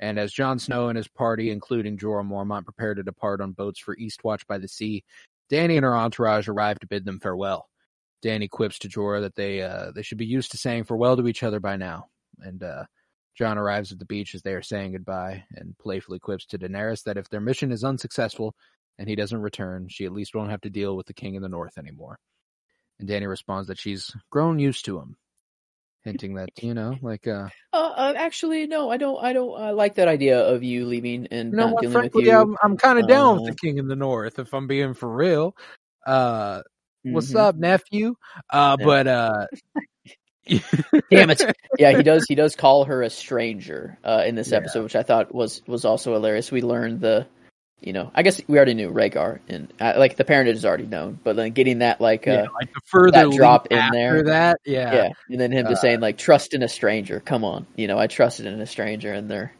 And as Jon Snow and his party, including Jorah Mormont, prepare to depart on boats for Eastwatch by the sea, Dany and her entourage arrive to bid them farewell. Dany quips to Jorah that they uh, they should be used to saying farewell to each other by now. And uh, Jon arrives at the beach as they are saying goodbye and playfully quips to Daenerys that if their mission is unsuccessful and he doesn't return, she at least won't have to deal with the king in the north anymore. And Dany responds that she's grown used to him, hinting that, you know, like, uh, Uh, uh, actually, no, I don't. I don't uh, like that idea of you leaving and you know not what, dealing frankly, with you. I'm, I'm kind of down with Uh, the king in the north, if I'm being for real. Uh, what's Mhm. up, nephew? Uh, Yeah. but, uh, [laughs] Damn it! Yeah, he does. He [laughs] does call her a stranger uh, in this Yeah. episode, which I thought was was also hilarious. We learned the, you know, I guess we already knew Rhaegar, and uh, like the parentage is already known, but then getting that like, uh, yeah, like the further that drop in after there. that, yeah, yeah, and then him just Uh, saying like, trust in a stranger. Come on, you know, I trusted in a stranger, and they're,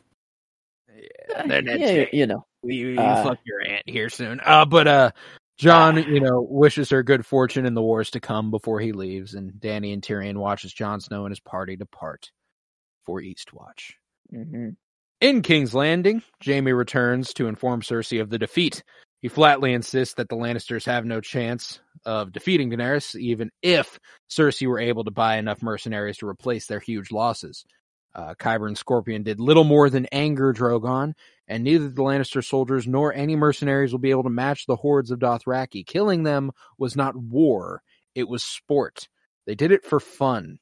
yeah, they're not yeah, you know, you, you Uh, fuck your aunt here soon. Uh, but uh, Jon, you know, wishes her good fortune in the wars to come before he leaves, and Dany and Tyrion watches Jon Snow and his party depart for Eastwatch. hmm In King's Landing, Jaime returns to inform Cersei of the defeat. He flatly insists that the Lannisters have no chance of defeating Daenerys, even if Cersei were able to buy enough mercenaries to replace their huge losses. Uh, Qyburn and Scorpion did little more than anger Drogon, and neither the Lannister soldiers nor any mercenaries will be able to match the hordes of Dothraki. Killing them was not war; it was sport. They did it for fun.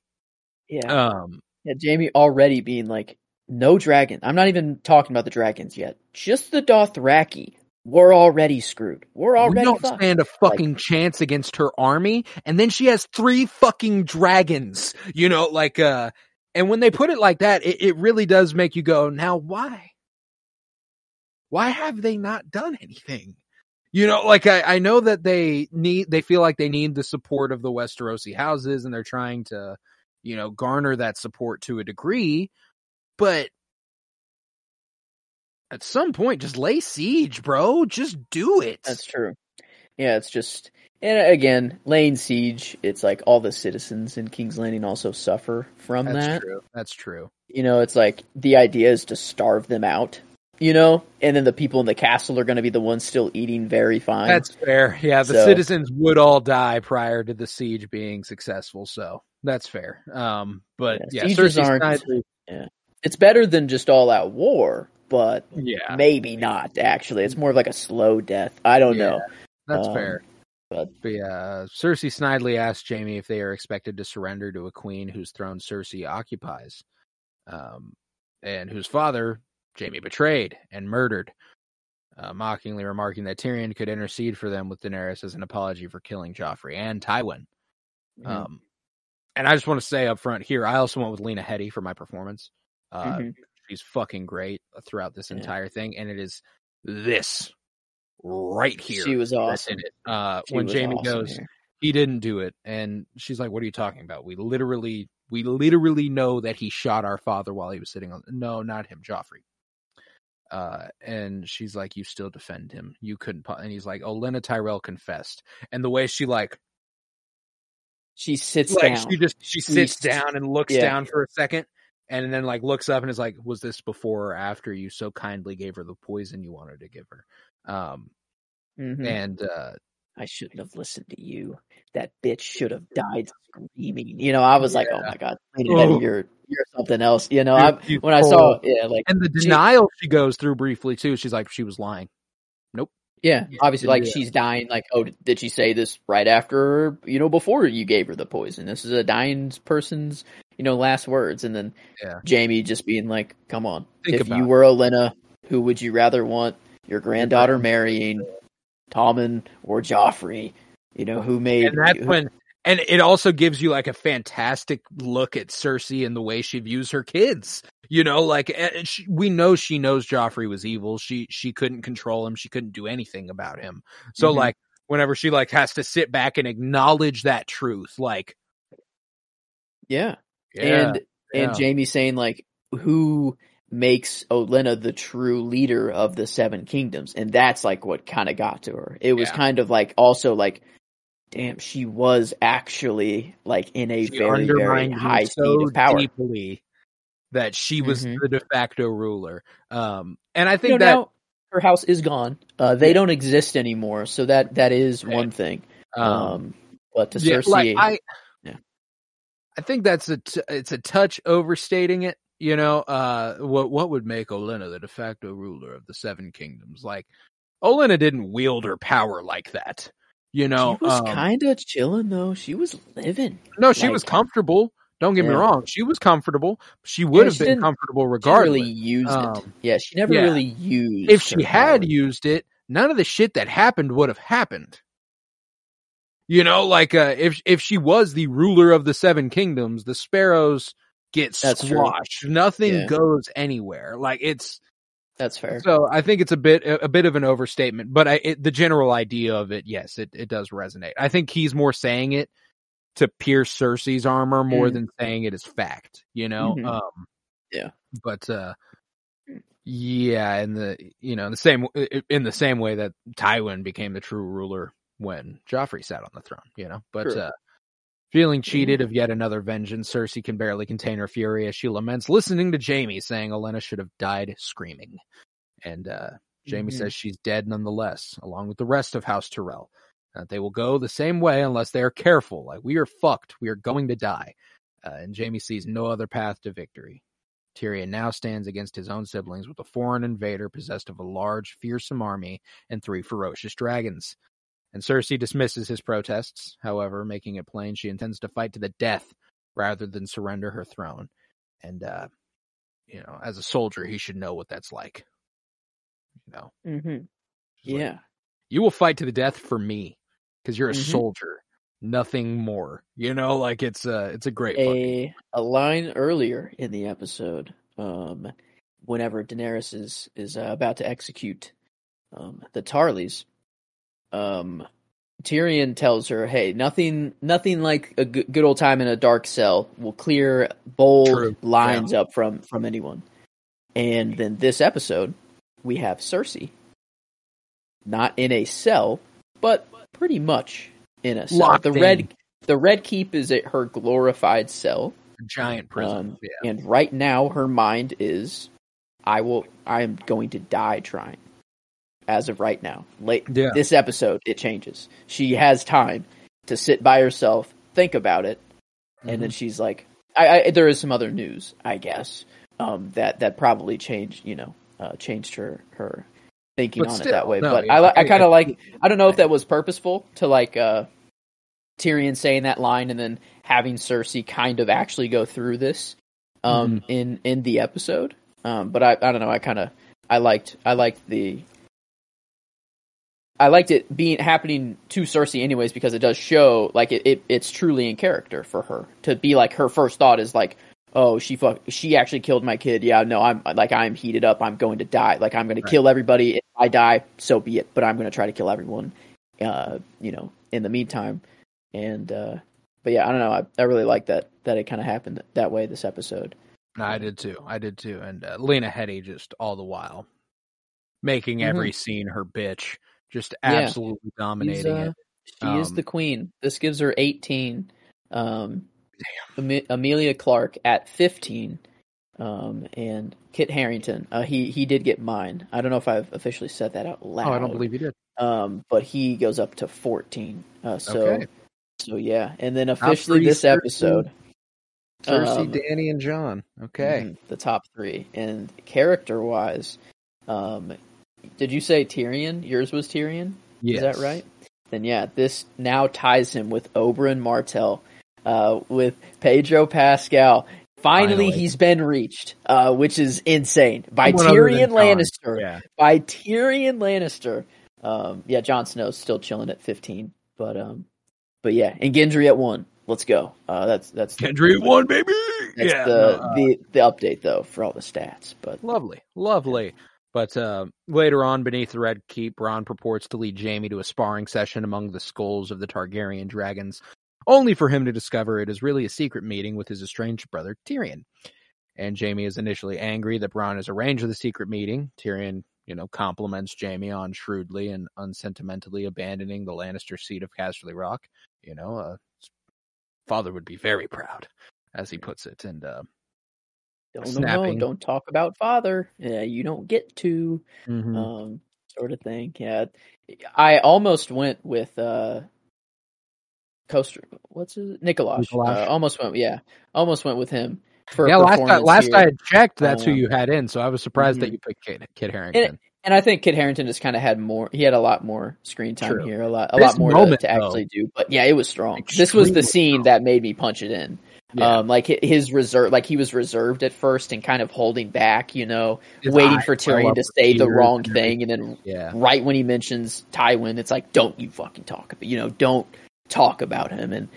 yeah, Um, yeah. Jaime already being like, no dragon. I'm not even talking about the dragons yet. Just the Dothraki. We're already screwed. We're we already don't fucked. stand a fucking chance against her army, and then she has three fucking dragons. You know, like uh, and when they put it like that, it, it really does make you go, now why? Why have they not done anything? You know, like I, I know that they need, they feel like they need the support of the Westerosi houses, and they're trying to, you know, garner that support to a degree, but at some point, just lay siege, bro. Just do it. That's true. Yeah, it's just And again, laying Siege, it's like all the citizens in King's Landing also suffer from That's that. true. That's true. You know, it's like the idea is to starve them out, you know, and then the people in the castle are going to be the ones still eating very fine. That's fair. Yeah, the So- citizens would all die prior to the siege being successful, so that's fair. Um, but yeah, Yeah, sieges aren't- Snidely- it's better than just all out war, but yeah, maybe not actually. It's more of like a slow death. I don't Yeah. know. that's um, fair. but- But yeah, Cersei snidely asked Jaime if they are expected to surrender to a queen whose throne Cersei occupies, um, and whose father Jaime betrayed and murdered, uh, mockingly remarking that Tyrion could intercede for them with Daenerys as an apology for killing Joffrey and Tywin. Mhm. Um, and I just want to say up front here, I also went with Lena Headey for my performance. Uh, Mhm. She's fucking great throughout this Yeah. entire thing, and it is this right here. She was awesome. Uh, She when was Jaime awesome goes, here. he didn't do it, and she's like, "What are you talking about? We literally, we literally know that he shot our father while he was sitting on. No, not him, Joffrey." Uh, and she's like, "You still defend him? You couldn't." po-" And he's like, "Oh, Lena Tyrell confessed." And the way she like She sits like down. she just she She sits s- down and looks yeah. down for a second and then like looks up and is like was this before or after you so kindly gave her the poison you wanted to give her um Mhm. and uh I shouldn't have listened to you. That bitch should have died screaming. You know, I was like, oh my god, Oh. You're you're something else. You know, I, when I saw, yeah, like and the denial she goes through briefly too she's like she was lying Yeah, Yeah, obviously, like yeah. she's dying. Like, oh, did she say this right after, you know, before you gave her the poison? This is a dying person's, you know, last words. And then Yeah. Jaime just being like, "Come on, Think if you it. were Olenna, who would you rather want your granddaughter marrying, Tommen or Joffrey? You know, who made? and that's who- when and it also gives you like a fantastic look at Cersei and the way she views her kids. You know, like she, we know she knows Joffrey was evil. She she couldn't control him. She couldn't do anything about him. So Mhm. like whenever she like has to sit back and acknowledge that truth, like yeah. Yeah, and yeah. and Jaime saying like, who makes Olenna the true leader of the Seven Kingdoms, and that's like what kind of got to her. It was Yeah. kind of like also like, damn, she was actually like in a she very very high so speed of power. deeply that she was Mhm. the de facto ruler. Um, and I You think know, that now her house is gone. Uh, they don't exist anymore, so that that is Right. one thing. um, Um, but to yeah, Cersei, like I. I think that's a t- it's a touch overstating it. You know, uh, what what would make Olenna the de facto ruler of the Seven Kingdoms? Like, Olenna didn't wield her power like that. You know, she was um, kind of chilling though. She was living. no, she like- was comfortable. Don't get me wrong, she was comfortable. She would have she been comfortable regardless. really used it. Um, Yeah, she never yeah. really used. if she had power. used it, none of the shit that happened would have happened. You know, like uh, if if she was the ruler of the seven kingdoms, the sparrows get That's true. squashed. Nothing Yeah. goes anywhere. Like it's That's fair. so. I think it's a bit a, bit of an overstatement, but I it, the general idea of it, yes, it it does resonate. I think he's more saying it to pierce Cersei's armor more Mm. than saying it as fact. You know, Mhm. um, Yeah. but uh yeah in the you know the same in the same way that tywin became the true ruler when joffrey sat on the throne you know? But True. uh feeling cheated of yet another vengeance cersei can barely contain her fury as she laments listening to jaime saying olenna should have died screaming. And uh jaime Mhm. says she's dead nonetheless along with the rest of house tyrell. That they will go the same way unless they are careful like we are fucked. We are going to die. Uh, and jaime sees no other path to victory. Tyrion now stands against his own siblings with a foreign invader possessed of a large, fearsome army and three ferocious dragons. And Cersei dismisses his protests, however, making it plain she intends to fight to the death rather than surrender her throne. And, uh, you know, as a soldier, he should know what that's like. You know, Mm-hmm. She's like, Yeah. you will fight to the death for me because you're a Mhm. soldier, nothing more. You know, [laughs] like it's a, it's a great a a line earlier in the episode, um, whenever Daenerys is is uh, about to execute um, the Tarlys, um, Tyrion tells her, "Hey, nothing, nothing like a good, good old time in a dark cell will clear bold True. lines up from from anyone." And then this episode, we have Cersei, not in a cell, but pretty much in a cell. Locked the in. red the red keep is at her glorified cell. A giant prison. Um, yeah. And right now, her mind is, I will, I am going to die trying. As of right now, late Yeah. this episode, it changes. She has time to sit by herself, think about it, and Mm-hmm. then she's like, I, I, there is some other news, I guess, um, that that probably changed, you know, uh, changed her her thinking But on still, it that way. no, but yeah, I, I I- kind of like. I don't know if that was purposeful to like uh, Tyrion saying that line and then having Cersei kind of actually go through this um, Mm-hmm. in in the episode. Um, but I I don't know. I kind of I liked I liked the I liked it being happening to Cersei anyways because it does show like it, it it's truly in character for her. To be like her first thought is like oh she fuck she actually killed my kid. Yeah no I'm like I'm heated up. I'm going to die. Like I'm going to kill everybody. If I die so be it. But I'm going to try to kill everyone uh you know in the meantime. And uh but yeah I don't know. I, I really like that that it kind of happened that way this episode. No, I did too. I did too. And uh, Lena Headey just all the while making every scene her bitch, just Mm-hmm. Yeah. absolutely dominating uh, it. She is Um, the queen. This gives her 18. Um, Am- Emilia Clarke at 15. Um, and Kit Harington. Uh, he he did get mine. I don't know if I've officially said that out loud. Oh, I don't believe you did. Um, but he goes up to 14. Uh, so Okay. so yeah, and then officially this Cersei- episode. Cersei, Um, Dany, and Jon. Okay. Mhm, the top three. And character wise, um, did you say Tyrion? Yours was Tyrion. Is that right? Then yeah, this now ties him with Oberyn Martell, uh, with Pedro Pascal. Finally, Finally. he's been reached, uh, which is insane by Tyrion Lannister. Yeah. By Tyrion Lannister. Um, yeah, Jon Snow's still chilling at fifteen, but um, but yeah, and Gendry at one. Let's go. Uh, that's that's the- Kendry one, baby. That's yeah. the, uh, the the update though for all the stats. But Lovely, lovely. But uh, later on, beneath the Red Keep, Bronn purports to lead Jaime to a sparring session among the skulls of the Targaryen dragons, only for him to discover it is really a secret meeting with his estranged brother Tyrion. And Jaime is initially angry that Bronn has arranged the secret meeting. Tyrion, you know, compliments Jaime on shrewdly and unsentimentally abandoning the Lannister seat of Casterly Rock. You know, uh, father would be very proud, as he puts it. And uh, don't no, no, don't talk about father. Yeah, you don't get to. mhm. um, sort of thing. Yeah, I almost went with uh, Coster. What's his Nikolaj? Uh, almost went. Yeah, almost went with him for yeah, last I, last. I had checked, that's who Um, you had in. So I was surprised that mhm. you picked Kid, Kid Harington. and I think Kit Harington just kind of had more. He had a lot more screen time True. here, a lot, a This lot more moment, to, to actually do. But yeah, it was strong. This was the scene strong. that made me punch it in. Yeah. Um, like his reserve, like he was reserved at first and kind of holding back, you know, His waiting for Tyrion to say the wrong thing, and then yeah, right when he mentions Tywin, it's like, don't you fucking talk about, you know, don't talk about him. And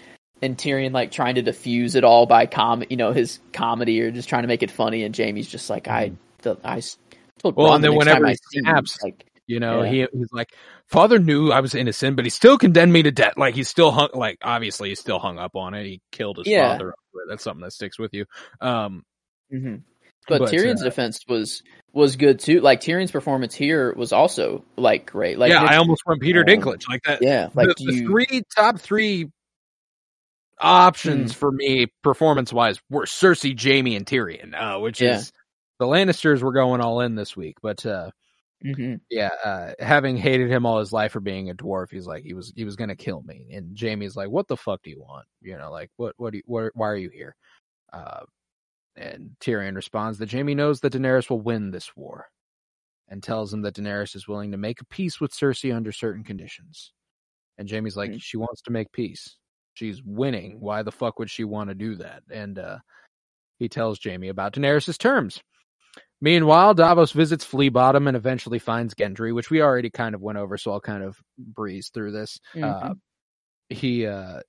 and Tyrion like trying to diffuse it all by com, you know, his comedy or just trying to make it funny. And Jaime's just like, I, the, I s- told Mm-hmm. Well, and then next whenever I he snaps, like, you know, Yeah. he he's like, father knew I was innocent, but he still condemned me to death. Like he's still hung, like obviously he's still hung up on it. He killed his Yeah. father. That's something that sticks with you. Um, hmm but, But, Tyrion's uh, defense was was good too. Like Tyrion's performance here was also like great. Like yeah, I almost went Peter um, Dinklage like that. yeah, like the, the you, three top three options Hmm. for me performance wise were Cersei, Jaime, and Tyrion, uh, which Yeah. is the Lannisters were going all in this week. But uh, Mhm. yeah, uh, having hated him all his life for being a dwarf, he's like he was he was gonna kill me. And Jaime's like, "What the fuck do you want? You know, like what what do you, what, why are you here?" Uh, and Tyrion responds that Jaime knows that Daenerys will win this war, and tells him that Daenerys is willing to make a peace with Cersei under certain conditions. And Jaime's like, Hmm. she wants to make peace. She's winning. Why the fuck would she want to do that? And uh, he tells Jaime about Daenerys' terms. Meanwhile, Davos visits Flea Bottom and eventually finds Gendry, which we already kind of went over, so I'll kind of breeze through this. Uh, he, uh,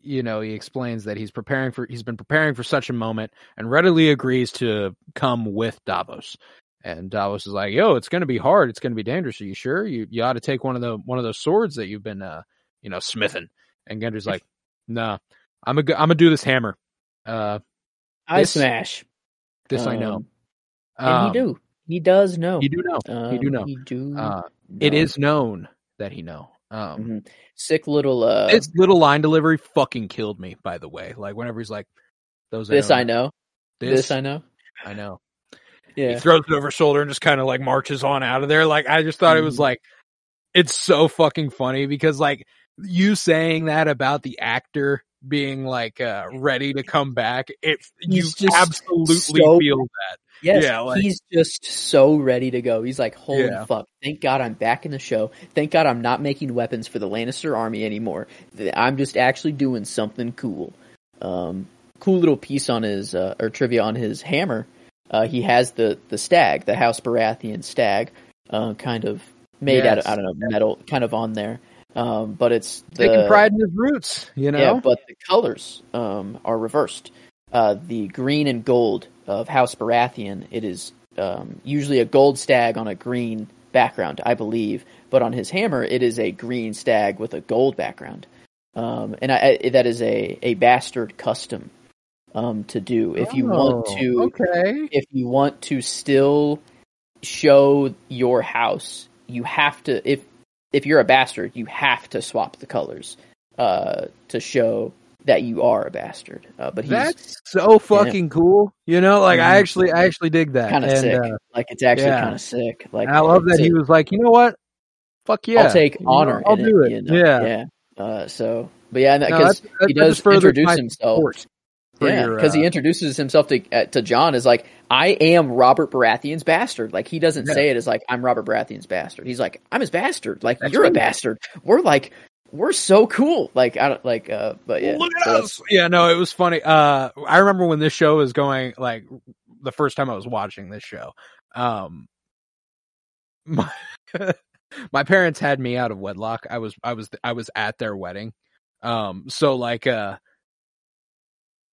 you know, he explains that he's preparing for, he's been preparing for such a moment and readily agrees to come with Davos. And Davos is like, "Yo, it's going to be hard. It's going to be dangerous. Are you sure? You you ought to take one of the one of those swords that you've been, uh, you know, smithing." And Gendry's like, "Nah, I'm a I'm gonna do this hammer. Uh, I this- smash. this I know. Um, and he do. He does know. He do know. Um, he do know. He do. Uh, It know. is known that he know. Um, Mhm. Sick little. uh His little line delivery fucking killed me. By the way, like whenever he's like, "Those This I know. This, This, I know. I know." Yeah. He throws it over his shoulder and just kind of like marches on out of there. Like I just thought it was Mhm. like, it's so fucking funny because like you saying that about the actor being like uh ready to come back, it you He's just absolutely so- feel that. Yes, Yeah, like- he's just so ready to go. He's like, holy Yeah. fuck! Thank God I'm back in the show. Thank God I'm not making weapons for the Lannister army anymore. I'm just actually doing something cool. Um, cool little piece on his uh, or trivia on his hammer. Uh, he has the the stag, the House Baratheon stag, uh, kind of made out of I don't know metal, kind of on there. Um, but it's the, Taking pride in his roots, you know. yeah, but the colors um, are reversed. Uh, the green and gold of House Baratheon, it is um, usually a gold stag on a green background, I believe. But on his hammer, it is a green stag with a gold background. Um, and I, I, that is a, a bastard custom um, to do. If you want Oh, to, okay. if you want to still show your house, you have to if if you're a bastard, you have to swap the colors uh, to show that you are a bastard. Uh, but he's That's so fucking cool. You know, like I Mhm. actually, I actually dig that. kind of sick. uh, like it's actually yeah. kind of sick. Like and I love that to- he was like, you know what? Fuck yeah, I'll take You know, honor. I'll do it. You know? Yeah, yeah. Uh, so, but yeah, because that- he does introduce himself. support Yeah, because uh, he introduces himself to uh, to Jon as like, I am Robert Baratheon's bastard. Like he doesn't Yeah. say it as like I'm Robert Baratheon's bastard. He's like, I'm his bastard. Like That's you're a bastard. We're like, we're so cool. Like I don't like, uh, but yeah, Look at so us. Yeah, no, it was funny. Uh, I remember when this show was going, like the first time I was watching this show. Um, [laughs] my, my parents had me out of wedlock. I was, I was, I was at their wedding. Um, so like, uh,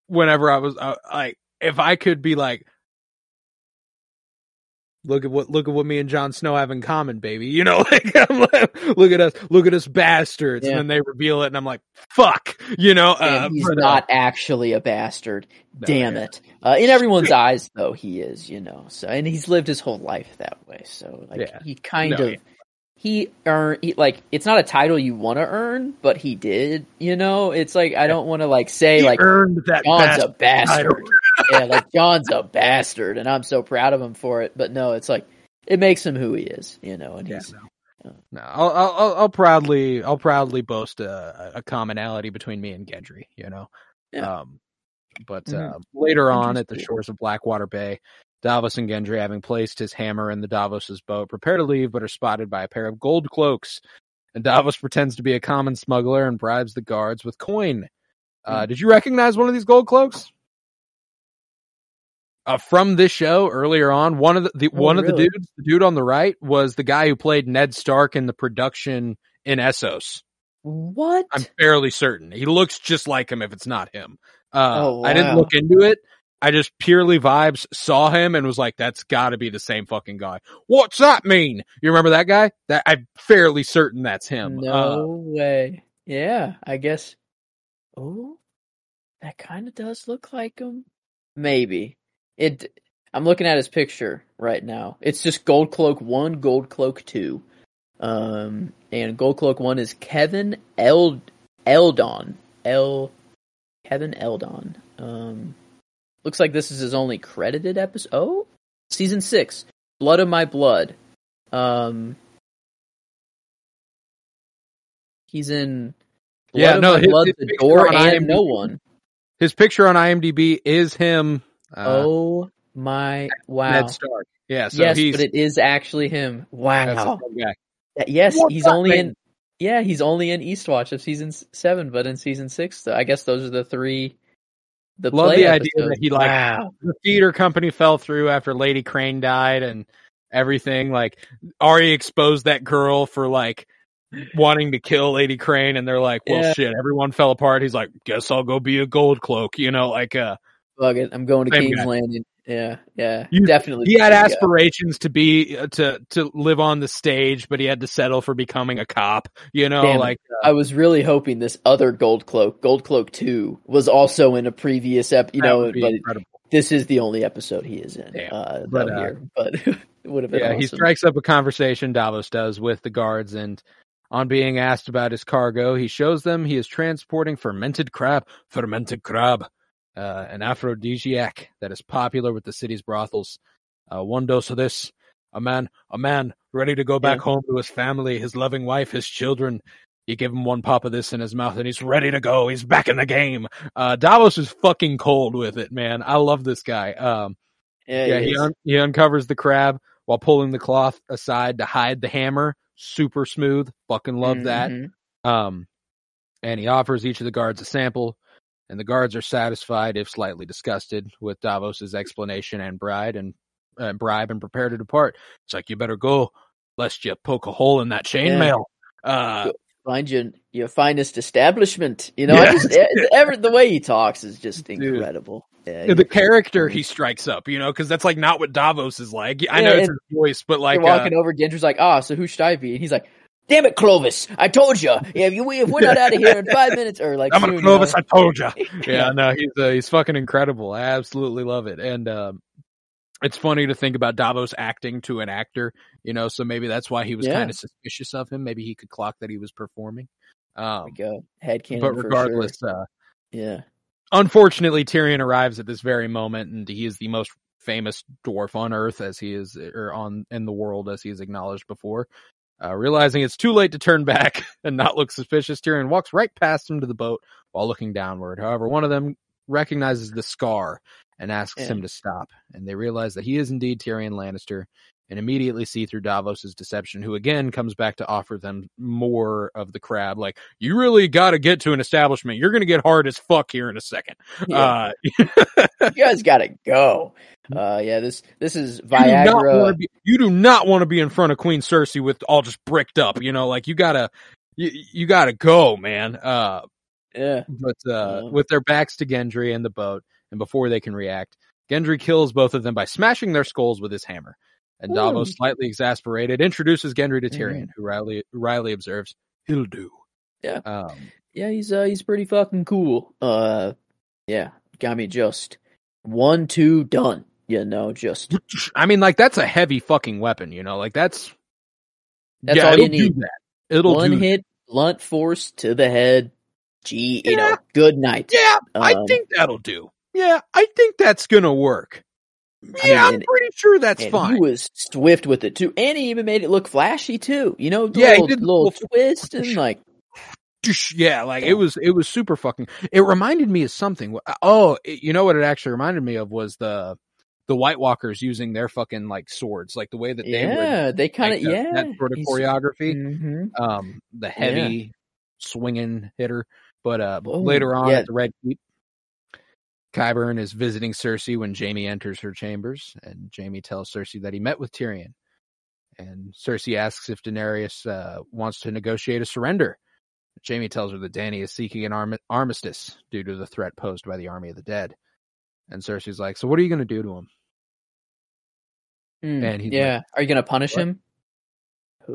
whenever I was, uh, like, if I could be like, look at what, look at what me and Jon Snow have in common, baby. You know, [laughs] like, I'm like, look at us, look at us bastards. Yeah. And then they reveal it and I'm like, fuck, you know, uh, he's but, uh, not actually a bastard. No, Damn yeah. it! Uh, in everyone's [laughs] eyes, though, he is. You know. So, and he's lived his whole life that way. So, like, Yeah. he kind No, of he earned. He, like, it's not a title you want to earn, but he did. You know, it's like I don't want to like say he like earned that Jon's a bastard. Yeah, like Jon's a bastard, and I'm so proud of him for it. But no, it's like it makes him who he is. You know, and Yeah, he's no. No, I'll, I'll, I'll- proudly, I'll proudly boast a, a commonality between me and Gendry. You know, Yeah. um, but Mhm. uh, later on, at the shores of Blackwater Bay, Davos and Gendry, having placed his hammer in the Davos's boat, prepare to leave, but are spotted by a pair of gold cloaks. And Davos pretends to be a common smuggler and bribes the guards with coin. Uh, did you recognize one of these gold cloaks? Uh, from this show earlier on, one of the, the Oh, one of the dudes, the dude on the right, was the guy who played Ned Stark in the production in Essos. what? I'm fairly certain he looks just like him if it's not him. Uh, Oh, I didn't look into it. I just purely vibes saw him and was like, "That's got to be the same fucking guy." What's that mean? You remember that guy? That I'm fairly certain that's him. Uh, No way. Yeah, I guess. Oh, that kind of does look like him. Maybe it. I'm looking at his picture right now. It's just Gold Cloak One, Gold Cloak Two, um, and Gold Cloak One is Kevin Eld Eldon El Kevin Eldon. Um, looks like this is his only credited episode. Oh, season six, Blood of My Blood. Um, he's in Blood Yeah, of no, his- Blood, his The Door, and No One. his picture on IMDb is him. Uh, oh my wow! Ned Stark. Yeah, so yes, but it is actually him. Wow. the same guy. Yes, he's only mean? in. Yeah, he's only in Eastwatch of season seven, but in season six, I guess those are the three. The Love the idea that he, like, wow. the theater company fell through after Lady Crane died and everything. Like Arya exposed that girl for like wanting to kill Lady Crane, and they're like, "Well, Yeah. shit, everyone fell apart." He's like, "Guess I'll go be a gold cloak," you know, like uh, Fuck it, I'm going to Same King's guy. Landing. Yeah, yeah, You- definitely. he had the same guy. aspirations to be uh, to to live on the stage, but he had to settle for becoming a cop. You know, Damn like uh, I was really hoping this other Gold Cloak, Gold Cloak Two, was also in a previous ep. You know, but incredible. this is the only episode he is in. Damn. Uh, But, uh, here, but [laughs] it would have been yeah, awesome. he strikes up a conversation. Davos does with the guards, and On being asked about his cargo, he shows them he is transporting fermented crab, fermented crab, uh, an aphrodisiac that is popular with the city's brothels. Uh, one dose of this, a man, a man ready to go back Yeah. home to his family, his loving wife, his children. You give him one pop of this in his mouth and he's ready to go. He's back in the game. Uh, Davos is fucking cold with it, man. I love this guy. Um, Yeah, yeah, he he un- he uncovers the crab while pulling the cloth aside to hide the hammer. Super smooth. Fucking love that. Mhm. Um, and he offers each of the guards a sample, and the guards are satisfied, if slightly disgusted, with Davos's explanation and bride and uh, bribe and prepare to depart. It's like you better go, lest you poke a hole in that chainmail. Uh, Find your your finest establishment. You know, Yeah. I just e- ever the way he talks is just incredible. Yeah, the character he strikes up, you know, because that's like not what Davos is like. I know it's his voice, but like, uh, walking over. Gendry's like, "Ah, so who should I be?" And he's like, "Damn it, Clovis! I told you. If you if we're not out of here in [laughs] five minutes or like I'm soon, gonna you know." Clovis. I told you. [laughs] Yeah. yeah, no, he's uh, he's fucking incredible. I absolutely love it, and um, it's funny to think about Davos acting to an actor, you know. So maybe that's why he was Yeah. kind of suspicious of him. Maybe he could clock that he was performing. Um, a head cannon but regardless, uh. Yeah, unfortunately, Tyrion arrives at this very moment, and he is the most famous dwarf on Earth, as he is, or on in the world, as he is acknowledged before. Uh, realizing it's too late to turn back [laughs] and not look suspicious, Tyrion walks right past him to the boat while looking downward. However, one of them recognizes the scar and asks Yeah. him to stop, and they realize that he is indeed Tyrion Lannister. And immediately see through Davos's deception, who again comes back to offer them more of the crab. Like, you really got to get to an establishment. You're going to get hard as fuck here in a second. yeah. Uh, [laughs] you guys gotta go. Uh, yeah, this this is you do not Viagra. you do not want to be in front of Queen Cersei with all just bricked up. You know, like you gotta, you, you gotta go, man. Uh, Yeah, but uh, Yeah. with their backs to Gendry and the boat, and before they can react, Gendry kills both of them by smashing their skulls with his hammer. And Davos, Ooh. slightly exasperated, introduces Gendry to. Tyrion, who wryly wryly observes, "He'll do." Yeah. Um, yeah, he's uh he's pretty fucking cool. Uh, yeah, got me just one two done. You know, just [laughs] I mean, like that's a heavy fucking weapon, you know, like that's That's yeah, all it'll you do need. that. It'll one hit, blunt force to the head. Gee, you know, good night. Yeah, I Um, think that'll do. Yeah, I think that's gonna work. I Yeah, mean, I'm pretty sure that's fine. he was swift with it too, and he even made it look flashy too. You know, Yeah, he little, did little little- twist and like, yeah, like it was, it was super fucking. It reminded me of something. Oh, it- you know what it actually reminded me of was the the White Walkers using their fucking like swords, like the way that they would yeah, they kind of like, yeah, that sort of he's- choreography. mhm. Um, the heavy swinging hitter, but uh, Whoa, later on yeah. at the Red Keep. Qyburn is visiting Cersei when Jaime enters her chambers, and Jaime tells Cersei that he met with Tyrion. And Cersei asks if Daenerys uh, wants to negotiate a surrender. Jamie tells her that Dany is seeking an armi- armistice due to the threat posed by the army of the dead. And Cersei's like, "So what are you going to do to him?" Mm, And he's yeah, are you gonna punish "What?" him?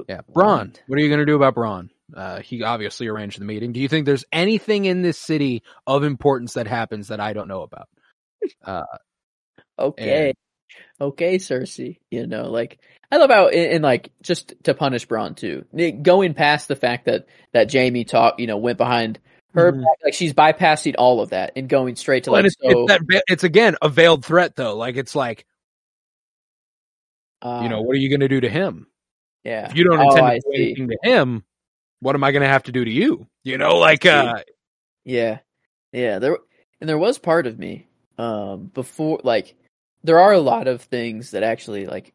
Yeah, Bronn. what? What are you going to do about Bronn? Uh, he obviously arranged the meeting. Do you think there's anything in this city of importance that happens that I don't know about? Uh, Okay, And- okay, Cersei. You know, like I love how and, and like just to punish Bronn too, going past the fact that that Jaime talked, you know, went behind her Mhm. back, like she's bypassing all of that and going straight to Well, like it's, so. it's, that, it's again a veiled threat though. Like it's like uh, you know what are you going to do to him yeah. if you don't Oh, intend I to do anything to him? What am I going to have to do to you? You know, like uh, Yeah. Yeah, there and there was part of me um before like there are a lot of things that actually like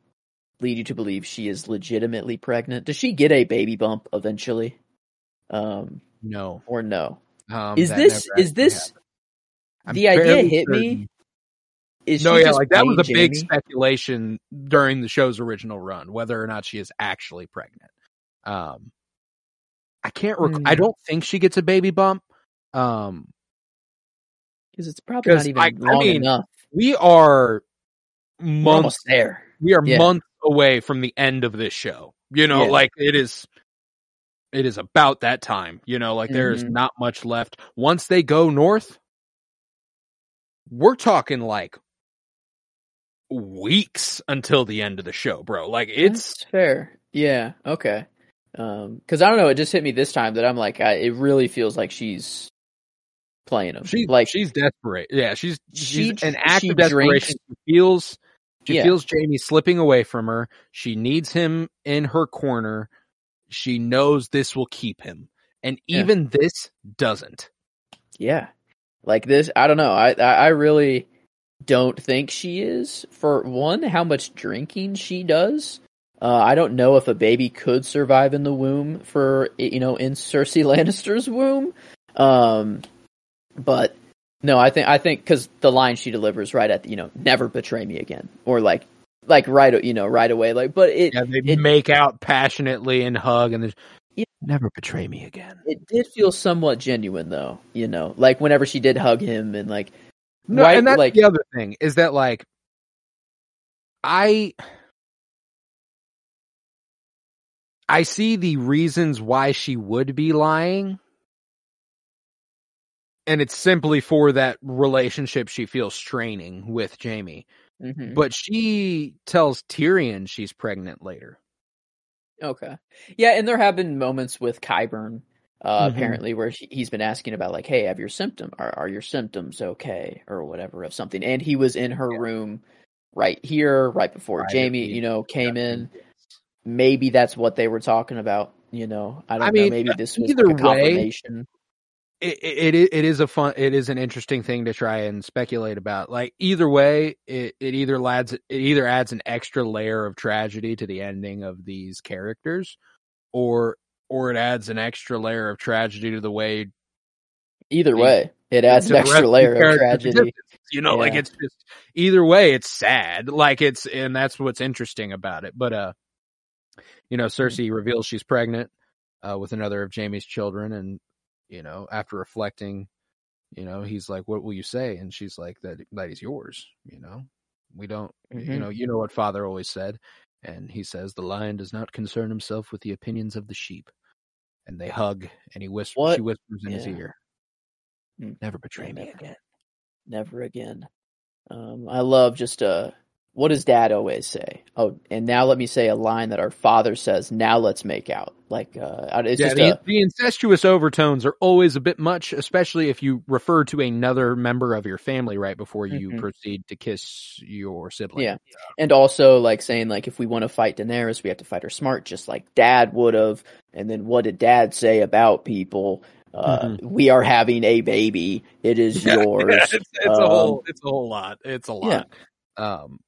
lead you to believe she is legitimately pregnant. Does she get a baby bump eventually? Um no. or no? Um, is this is this the idea hit me? certain- Is No, yeah, like that was a playing big speculation during the show's original run, whether or not she is actually pregnant. Um, I can't. Rec- I Hmm. don't think she gets a baby bump. Um, Because it's probably not even I- I long mean, enough. we are We're months. there. We are Yeah. months away from the end of this show. You know, Yeah. like it is. It is about that time. You know, like there is Mhm. not much left. Once they go north, we're talking like weeks until the end of the show, bro. Like it's That's fair. Yeah. Okay. Um, because I don't know, it just hit me this time that I'm like, I, it really feels like she's playing him. She's like she's desperate. Yeah, she's She- she's an act she of desperation. She feels she Yeah. feels Jaime slipping away from her. She needs him in her corner. She knows this will keep him, and Yeah. even this doesn't. Yeah. Like this, I don't know. I, I I really don't think she is. For one, how much drinking she does. Uh, I don't know if a baby could survive in the womb for you know in Cersei [laughs] Lannister's womb. Um, but no, I think I think because the line she delivers right at the, you know never betray me again or like like right you know right away like but it Yeah, they it- make out passionately and hug, and there's Yeah. never betray me again. it did feel somewhat genuine though you know like whenever she did hug him and like No, right and that's like the other thing is that like I I see the reasons why she would be lying. And it's simply for that relationship she feels straining with Jaime. mhm. But she tells Tyrion she's pregnant later. Okay. Yeah, and there have been moments with Qyburn, uh, Mhm. apparently, where he, he's been asking about like, "Hey, have your symptom? Are are your symptoms okay, or whatever of something?" And he was in her room right here, right before Right, Jaime, you know, came in. Maybe that's what they were talking about. You know, I don't I know. Maybe this was either like a way- confirmation. it, it it it is a fun it is an interesting thing to try and speculate about like either way it, it either adds it either adds an extra layer of tragedy to the ending of these characters or or it adds an extra layer of tragedy to the way Either the- way, it adds an extra layer of tragedy. you know like it's just either way it's sad like it's and that's what's interesting about it but uh you know cersei reveals she's pregnant uh with another of jaime's children and you know after reflecting you know he's like what will you say and she's like that that he's yours you know we don't you Mhm. know you know what father always said and he says the lion does not concern himself with the opinions of the sheep and they hug and he whispers What? she whispers in his ear Mm. never betray me again Never again. Um, I love just uh, what does Dad always say? Oh, and now let me say a line that our father says. Now let's make out. Like uh, it's yeah, just the, a the incestuous overtones are always a bit much, especially if you refer to another member of your family right before you Mhm. proceed to kiss your sibling. Yeah. and also like saying like if we want to fight Daenerys, we have to fight her smart, just like Dad would have. And then what did Dad say about people? Uh, We are having a baby. It is [laughs] yours. yeah, it's, it's a Um, whole, it's a whole lot. It's a lot. Um,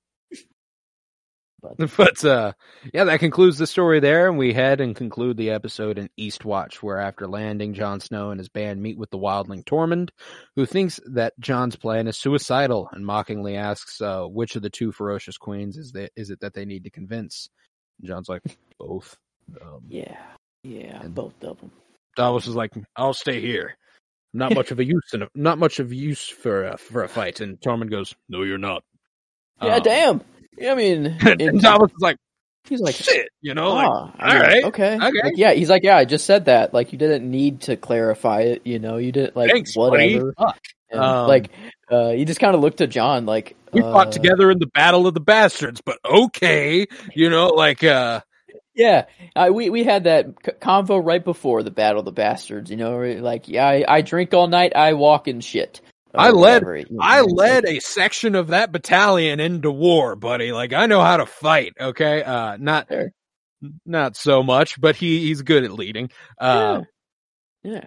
But- [laughs] but uh, yeah, that concludes the story there, and we head and conclude the episode in Eastwatch, where after landing, Jon Snow and his band meet with the wildling Tormund, who thinks that Jon's plan is suicidal, and mockingly asks, uh, "Which of the two ferocious queens is that is it that they need to convince?" And Jon's like, "Both." Um, yeah, yeah, And- both of them. Davos is like, "I'll stay here. Not much of a use in a, not much of use for a, for a fight." And Tormund goes, "No, you're not." Yeah, Um, damn. Yeah, I mean, [laughs] And Davos is like, he's like, "Shit," you know, like, Ah, I mean, all right, okay, okay. Like, yeah, he's like, yeah, I just said that. Like, you didn't need to clarify it. You know, you didn't like Thanks, whatever. And, Um, like, uh, he just kind of looked at Jon, like, We uh, fought together in the Battle of the Bastards, but okay, you know, like, uh, Yeah, uh, we we had that convo right before the Battle of the Bastards. You know, like, yeah, I, I drink all night, I walk in shit. I led- whatever, you know, I led a section of that battalion into war, buddy. Like, I know how to fight. Okay, uh, not, Sure. not so much, but he he's good at leading. Uh, yeah.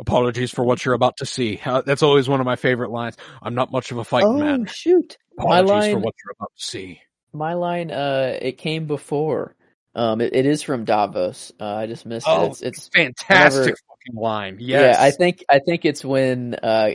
apologies for what you're about to see. Uh, that's always one of my favorite lines. I'm not much of a fighting Oh man. shoot! Apologies for what you're about to see. My line, uh, it came before. Um, it, it is from Davos. Uh, I just missed Oh, it. It's, it's Fantastic whenever- fucking line. Yes. Yeah, I think I think it's when uh,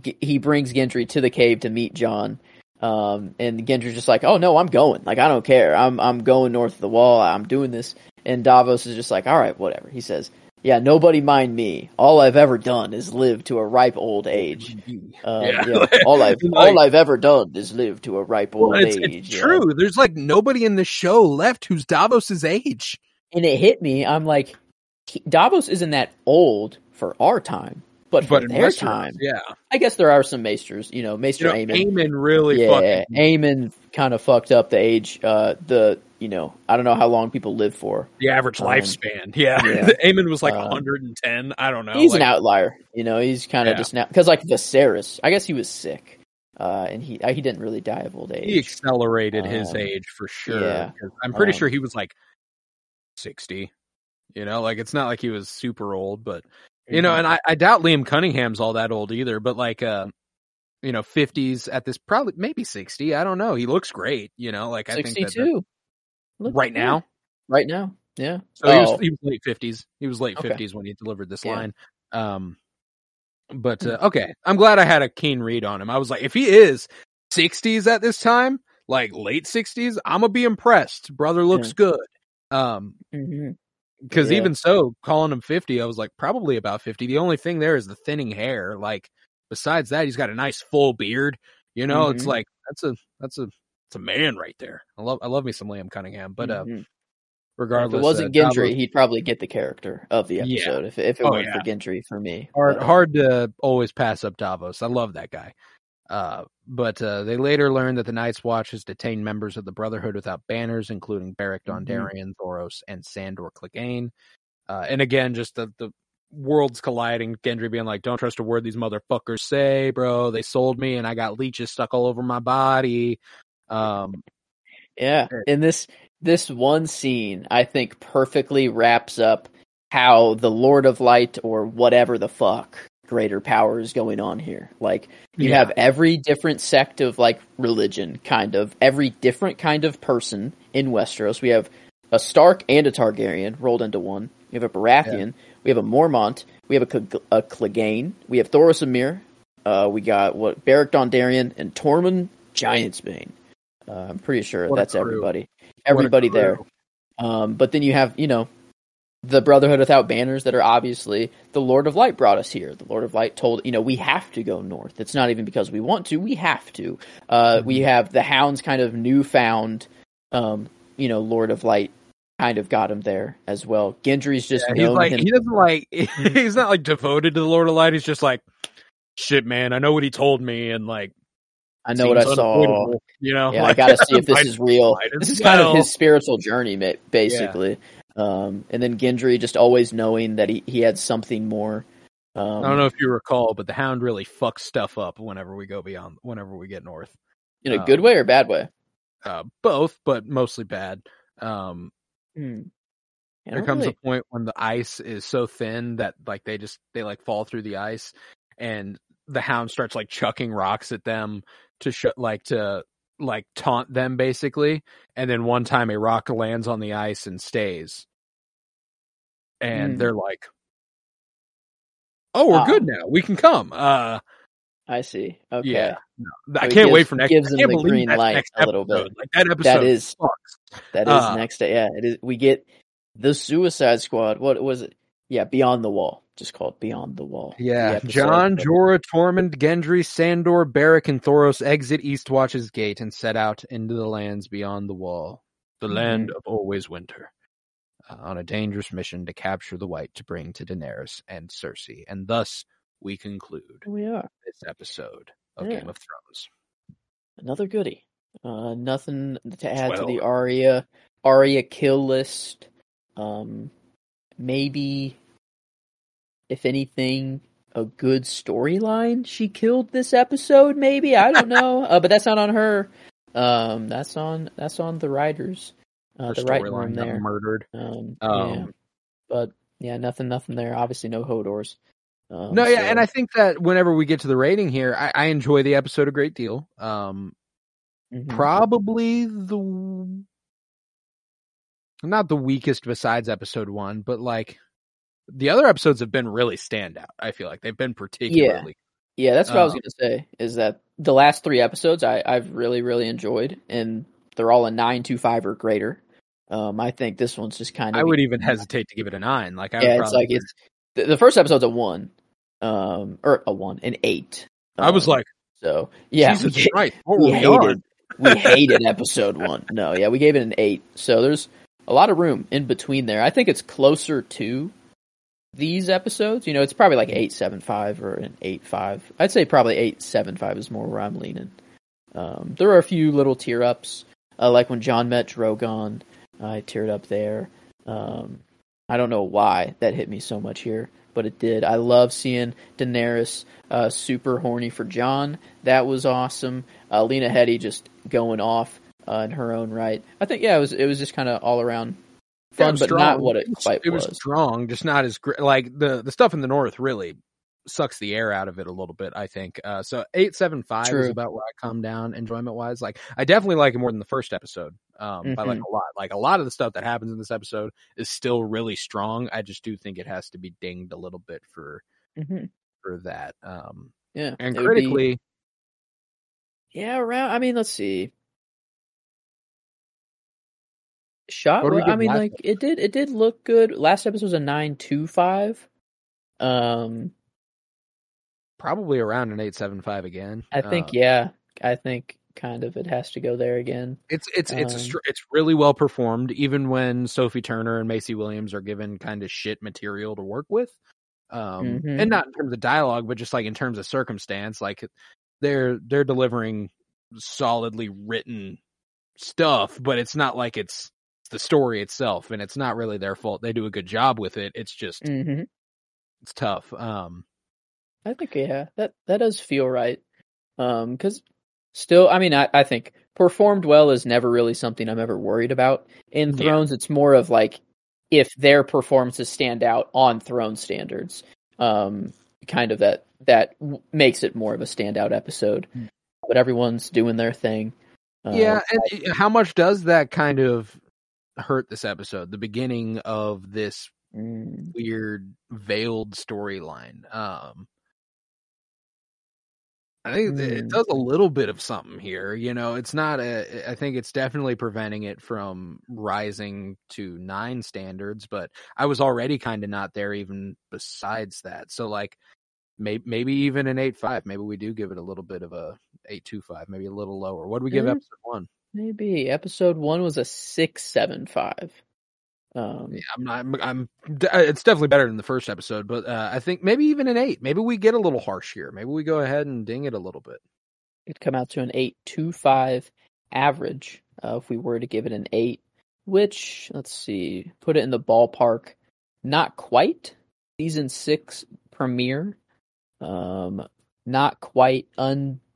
G- he brings Gendry to the cave to meet Jon, um, and Gendry's just like, "Oh no, I'm going. Like I don't care. I'm I'm going north of the wall. I'm doing this." And Davos is just like, "All right, whatever." He says, "Yeah, nobody mind me. All I've ever done is live to a ripe old age. [laughs] Uh, Yeah. yeah. all I've [laughs] Like- all I've ever done is live to a ripe old Well, it's, age." it's yeah. true. There's like nobody in the show left who's Davos's age. and it hit me. I'm like, Davos isn't that old for our time, but but in their time, yeah, I guess there are some maesters. You know, you Maester know, Aemon. Aemon really yeah, fucking Aemon kind of fucked up the age. Uh, the you know, I don't know how long people live for. the average Um, lifespan. Yeah, yeah. [laughs] Aemon was like Um, 110. I don't know. he's like, an outlier. You know, he's kind of Yeah. just now because like Viserys, I guess he was sick, uh, and he he didn't really die of old age. he accelerated his Um, age for sure. yeah. I'm pretty Um, sure he was like 60. You know, like it's not like he was super old, but you Mm-hmm. know, and I, I doubt Liam Cunningham's all that old either. But like, uh, you know, 50s at this, probably maybe 60. I don't know. He looks great. You know, like I think that- that- sixty-two right yeah, now. right now, yeah. So he, was, Oh, he was late 50s. He was late Okay. 50s when he delivered this Yeah. Hmm. line. Um, but uh, okay, I'm glad I had a keen read on him. I was like, if he is 60s at this time, like late 60s, I'm gonna be impressed. Brother looks good. Um, mhm. Because Yeah. even so, calling him 50, I was like, probably about 50. The only thing there is the thinning hair. Like, besides that, he's got a nice full beard. You know, it's Mhm. like that's a that's a it's a man right there. I love I love me some Liam Cunningham, but uh, Mhm. regardless, if it wasn't uh, Gendry, he'd probably get the character of the Yeah. episode. If if it Oh, weren't yeah. for Gendry for me, hard But, uh, hard to always pass up Davos. I love that guy. Uh, but uh, they later learned that the Night's Watch has detained members of the Brotherhood without banners, including Beric Mhm. Thoros, and Sandor Clegane. Uh, and again, just the, the worlds colliding. Gendry being like, "Don't trust a word these motherfuckers say, bro. They sold me, and I got leeches stuck all over my body." Um, Yeah, and this this one scene I think perfectly wraps up how the Lord of Light or whatever the fuck greater powers going on here. Like you Yeah. have every different sect of like religion, kind of every different kind of person in Westeros. We have a Stark and a Targaryen rolled into one. We have a Baratheon. We have a Mormont. We have a, Cl- a Clegane. We have Thoros and Myr. Uh, we got what Beric Dondarrion and Tormund Giantsbane. Uh, I'm pretty sure What that's everybody. Everybody there. Um, but then you have, you know, the Brotherhood without banners that are obviously the Lord of Light brought us here. The Lord of Light told, you know, we have to go north. It's not even because we want to, we have to. Uh, we Mm-hmm. have the Hound's kind of newfound, um, you know, Lord of Light kind of got him there as well. Gendry's just Yeah, he's known like him. he doesn't like [laughs] he's not like devoted to the Lord of Light. He's just like, shit, man. I know what he told me, and like, I know what I saw. You know, Yeah, I got to see if [laughs] this is real. This is kind of his spiritual journey, basically. Um, and then Gendry just always knowing that he, he had something more. Um, I don't know if you recall, but the Hound really fucks stuff up whenever we go beyond, whenever we get north. in a um, good way or bad way. Uh, both, but mostly bad. Um. I there comes really- a point when the ice is so thin that like they just they like fall through the ice, and the Hound starts like chucking rocks at them to sh- like to like taunt them basically. And then one time a rock lands on the ice and stays, and Hmm. they're like, "Oh, we're good now. We can come." Uh, I see. Okay. Yeah. no, I So can't wait for next. gives them the green light a little bit. Like that episode. That is sucks. that is Uh, next. Yeah, it is. We get the Suicide Squad. What was it? Yeah, Beyond the Wall. Just called Beyond the Wall. Yeah, episode. Jon, Jorah, Tormund, Gendry, Sandor, Beric, and Thoros exit Eastwatch's gate and set out into the lands beyond the wall, the Mm-hmm. land of always winter, uh, on a dangerous mission to capture the White to bring to Daenerys and Cersei. And thus we conclude we are. this episode of Yeah. Game of Thrones. Another goodie. Uh, nothing to add to the Arya Arya kill list. Um, maybe, if anything, a good storyline she killed this episode. Maybe I don't know, [laughs] uh, but that's not on her. Um, that's on that's on the writers. Uh, the writing room there. murdered. Um, Um, yeah. But yeah, nothing, nothing there. Obviously, no Hodors. Um, no, yeah, so- and I think that whenever we get to the rating here, I, I enjoy the episode a great deal. Um, Mhm. probably the not the weakest besides episode one, but like the other episodes have been really standout. I feel like they've been particularly. Yeah, that's what I was Um, gonna say. Is that the last three episodes I, I've really, really enjoyed, and they're all a nine to five or greater. Um, I think this one's just kind of. I would even hesitate to give it a nine. Like I yeah, it's like it's the, the first episode's a one, um, or a one, an eight. I was Um, like, so yeah, we, Jesus [laughs] ga- Christ, we we hated, we [laughs] hated episode one. No, yeah, we gave it an eight. So there's a lot of room in between there. I think it's closer to these episodes, you know, it's probably like eight seven five or an eight five. I'd say probably eight seven five is more where I'm leaning. Um, there are a few little tear ups, uh, like when Jon met Drogon. I teared up there. Um, I don't know why that hit me so much here, but it did. I love seeing Daenerys uh, super horny for Jon. That was awesome. Uh, Lena Headey just going off uh, in her own right. I think yeah, it was it was just kind of all around fun, but strong. not what it quite it was. strong, just not as great. Like the the stuff in the north really sucks the air out of it a little bit. I think uh, so. Eight seven five True. is about where I come down enjoyment wise. Like I definitely like it more than the first episode. Um, by like Mhm. a lot. Like a lot of the stuff that happens in this episode is still really strong. I just do think it has to be dinged a little bit for hmm for that. Um, Yeah, and it would be- critically, yeah, around. I mean, let's see. Shot. Well, I mean, like it did. It did look good. Last episode was a nine two five. Um, probably around an eight seven five again. I think Uh, yeah. I think kind of it has to go there again. It's it's it's Um, str- it's really well performed, even when Sophie Turner and Maisie Williams are given kind of shit material to work with, um, Mhm. and not in terms of dialogue, but just like in terms of circumstance. Like they're they're delivering solidly written stuff, but it's not like it's the story itself, and it's not really their fault. They do a good job with it. It's just hmm it's tough. Um, I think yeah, that that does feel right. Um, because still, I mean, I I think performed well is never really something I'm ever worried about. In Yeah. Thrones, it's more of like if their performances stand out on Throne standards. Um, kind of that that w- makes it more of a standout episode. Hmm. But everyone's doing their thing. Uh, yeah, and how much does that kind of hurt this episode? The beginning of this mm, weird veiled storyline. Um I think it- it Mm. does a little bit of something here. You know, it's not a I think it's definitely preventing it from rising to 9 standards, but I was already kind of not there even besides that. So like maybe maybe even an 8.5. Maybe we do give it a little bit of a 8.25, maybe a little lower. What do we give Mm. episode 1? Maybe episode one was a six seven five. Um, Yeah, I'm not. I'm. I'm it's definitely better than the first episode, but uh, I think maybe even an eight. Maybe we get a little harsh here. Maybe we go ahead and ding it a little bit. it'd come out to an 8.25 average uh, if we were to give it an 8 which let's see put it in the ballpark not quite season 6 premiere um not quite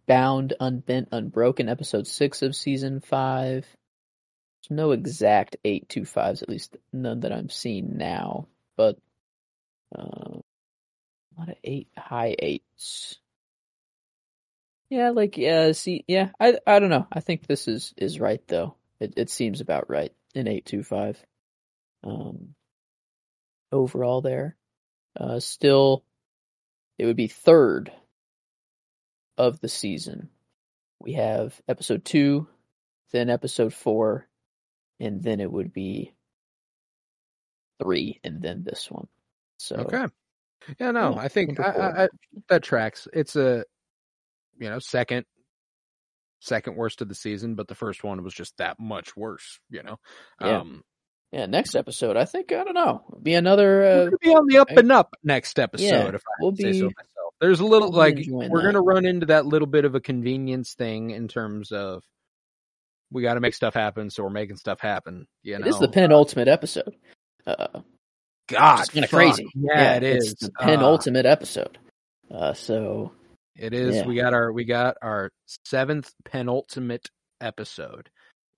unbound unbent unbroken episode 6 of season 5 there's no exact 825s at least none that I'm seeing now but uh, a lot of 8 high 8s yeah, like yeah, see, yeah, I I don't know. I think this is is right though. It it seems about right in eight two five. Um, overall there, uh, still, it would be third of the season. We have episode two, then episode four, and then it would be three, and then this one. So Okay. Yeah, no, Yeah, I think I. I, that tracks. It's a, you know, second, second worst of the season, but the first one was just that much worse. You know, Yeah. um, yeah, next episode, I think I don't know, be another. Uh, be on the up and up next episode. Yeah, if I we'll say so be- myself. There's a little like we're that. gonna run into that little bit of a convenience thing in terms of we got to make stuff happen, so we're making stuff happen. You know, It is the penultimate episode. Uh, God, it's kind of crazy. Yeah, it it's is. the Uh, penultimate episode. Uh, so It is. Yeah. We got our we got our seventh penultimate episode.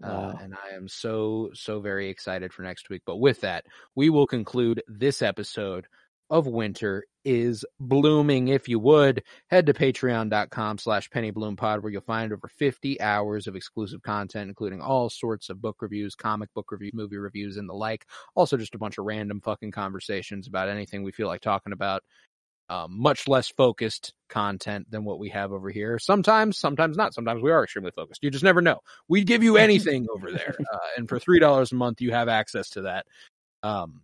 Uh, and I am so so very excited for next week. But with that, we will conclude this episode of Winter is Blooming. If you would, head to patreon.com slash pennybloom.pod where you'll find over 50 hours of exclusive content, including all sorts of book reviews, comic book reviews, movie reviews, and the like. Also just a bunch of random fucking conversations about anything we feel like talking about um, much less focused content than what we have over here. Sometimes, sometimes not. Sometimes we are extremely focused. You just never know. We'd give you [laughs] anything over there, uh, and for three dollars a month, you have access to that. Um,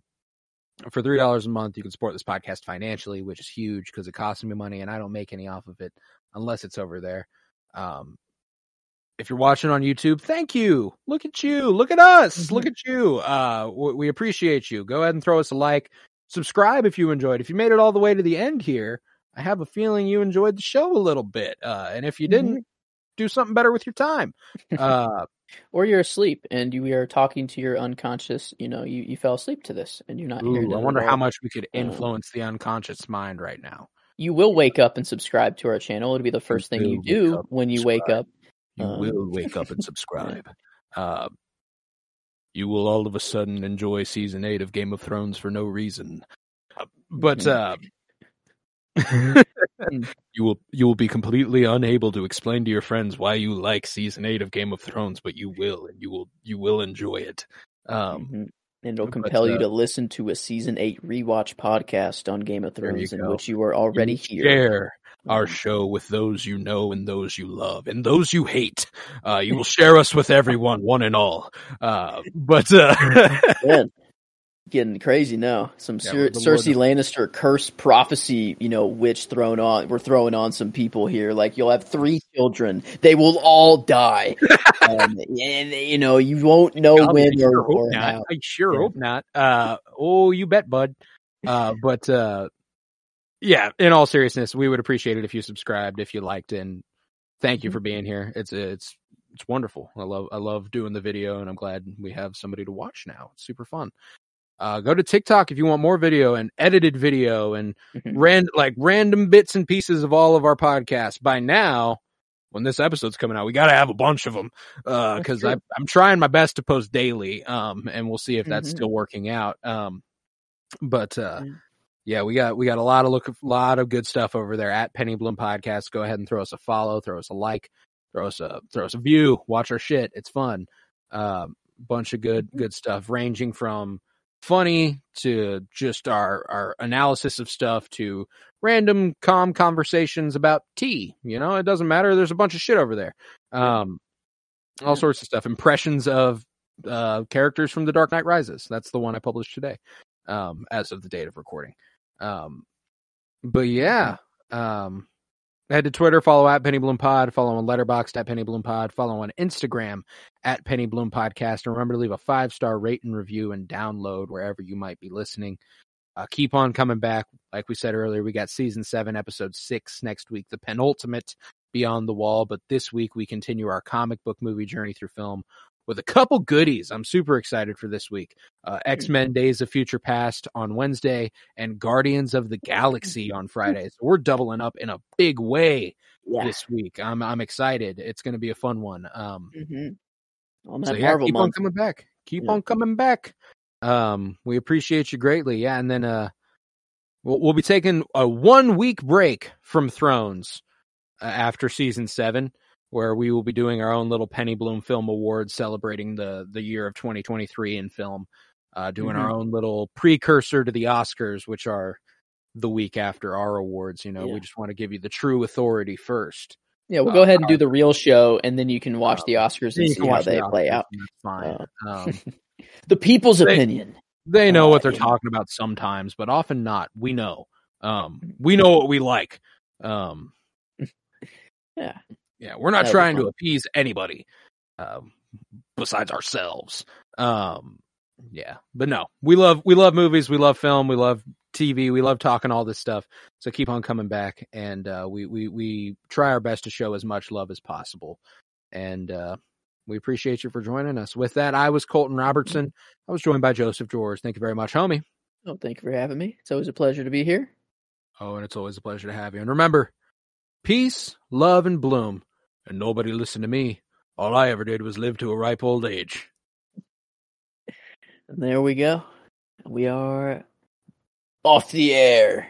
for three dollars a month, you can support this podcast financially, which is huge because it costs me money, and I don't make any off of it unless it's over there. Um, if you're watching on YouTube, thank you. Look at you. Look at us. Mhm. Look at you. Uh, we appreciate you. Go ahead and throw us a like subscribe if you enjoyed. If you made it all the way to the end here, I have a feeling you enjoyed the show a little bit. Uh, and if you didn't, Mm-hmm. do something better with your time. [laughs] Uh, Or you're asleep and you are talking to your unconscious. You know, you, you fell asleep to this and you're not here. I wonder how much we could Um, influence the unconscious mind right now. You will wake up and subscribe to our channel. It'll be the first thing you do when you and wake up. You um, will [laughs] wake up and subscribe. [laughs] Uh, you will all of a sudden enjoy season eight of Game of Thrones for no reason. Uh, but Mhm. Uh, [laughs] you will you will be completely unable to explain to your friends why you like season eight of Game of Thrones, but you will, and you will you will enjoy it. Um, Mhm. And it'll but, compel you uh, to listen to a season eight rewatch podcast on Game of Thrones, in which you are already here. Share our Um, show with those you know and those you love and those you hate. Uh, you [laughs] will share us with everyone, one and all. Uh, but uh, getting crazy now. Some Yeah, Cer- Cersei Lannister curse prophecy, you know, witch thrown on. We're throwing on some people here. Like you'll have three children; they will all die, [laughs] um, and you know you won't know God, I when sure or, or how. I sure Yeah. hope not. Uh, oh, you bet, bud. Uh, [laughs] but uh, yeah, in all seriousness, we would appreciate it if you subscribed, if you liked, and thank you for being here. It's it's it's wonderful. I love I love doing the video, and I'm glad we have somebody to watch now. It's super fun. Uh, go to TikTok if you want more video and edited video and Mhm. ran like random bits and pieces of all of our podcasts. By now, when this episode's coming out, we got to have a bunch of them because. I I'm trying my best to post daily. Um, and we'll see if that's Mhm. still working out. Um, but uh, Yeah. yeah, we got we got a lot of look a lot of good stuff over there at Penny Bloom Podcast. Go ahead and throw us a follow, throw us a like, throw us a throw us a view, watch our shit. It's fun. Um, bunch of good good stuff ranging from funny to just our our analysis of stuff to random calm conversations about tea. You know, it doesn't matter. There's a bunch of shit over there. Um, all sorts of stuff. Impressions of uh characters from The Dark Knight Rises. That's the one I published today, um, as of the date of recording. Um, but yeah, um, head to Twitter, follow at Penny Bloom Pod, follow on Letterboxd at Penny Bloom Pod, follow on Instagram at Penny Bloom Podcast, and remember to leave a five star rate and review and download wherever you might be listening. Uh, keep on coming back. Like we said earlier, we got season seven, episode six next week, the penultimate Beyond the Wall. But this week we continue our comic book movie journey through film with a couple goodies. I'm super excited for this week. Uh, X Men Days of Future Past on Wednesday and Guardians of the Galaxy [laughs] on Friday. So we're doubling up in a big way Yeah. this week. I'm I'm excited. It's going to be a fun one. Um, hmm On so yeah, Marvel keep on coming back. Keep Yeah. on coming back. Um, we appreciate you greatly. Yeah, and then uh, we'll we'll be taking a one week break from Thrones uh, after season seven, where we will be doing our own little Penny Bloom Film Awards celebrating the the year of 2023 in film. Uh, doing our own little precursor to the Oscars, which are the week after our awards. You know, Yeah. we just want to give you the true authority first. Yeah, we'll Uh, go ahead and do the real show, and then you can watch uh, the Oscars and see how watch the they play out. fine. Um, [laughs] The people's They- opinion. they know Uh, what they're know. talking about sometimes, but often not. We know. Um, we know what we like. Um, [laughs] Yeah. Yeah, we're not That'll trying to appease anybody, um, besides ourselves. Um, yeah, but no, we love we love movies, we love film, we love TV, we love talking all this stuff. So keep on coming back, and uh, we we we try our best to show as much love as possible, and uh, we appreciate you for joining us. With that, I was Colton Robertson. I was joined by Joseph George. Thank you very much, homie. Oh, thank you for having me. It's always a pleasure to be here. Oh, and it's always a pleasure to have you. And remember, peace, love, and bloom. And nobody listened to me. All I ever did was live to a ripe old age. And there we go. We are off the air.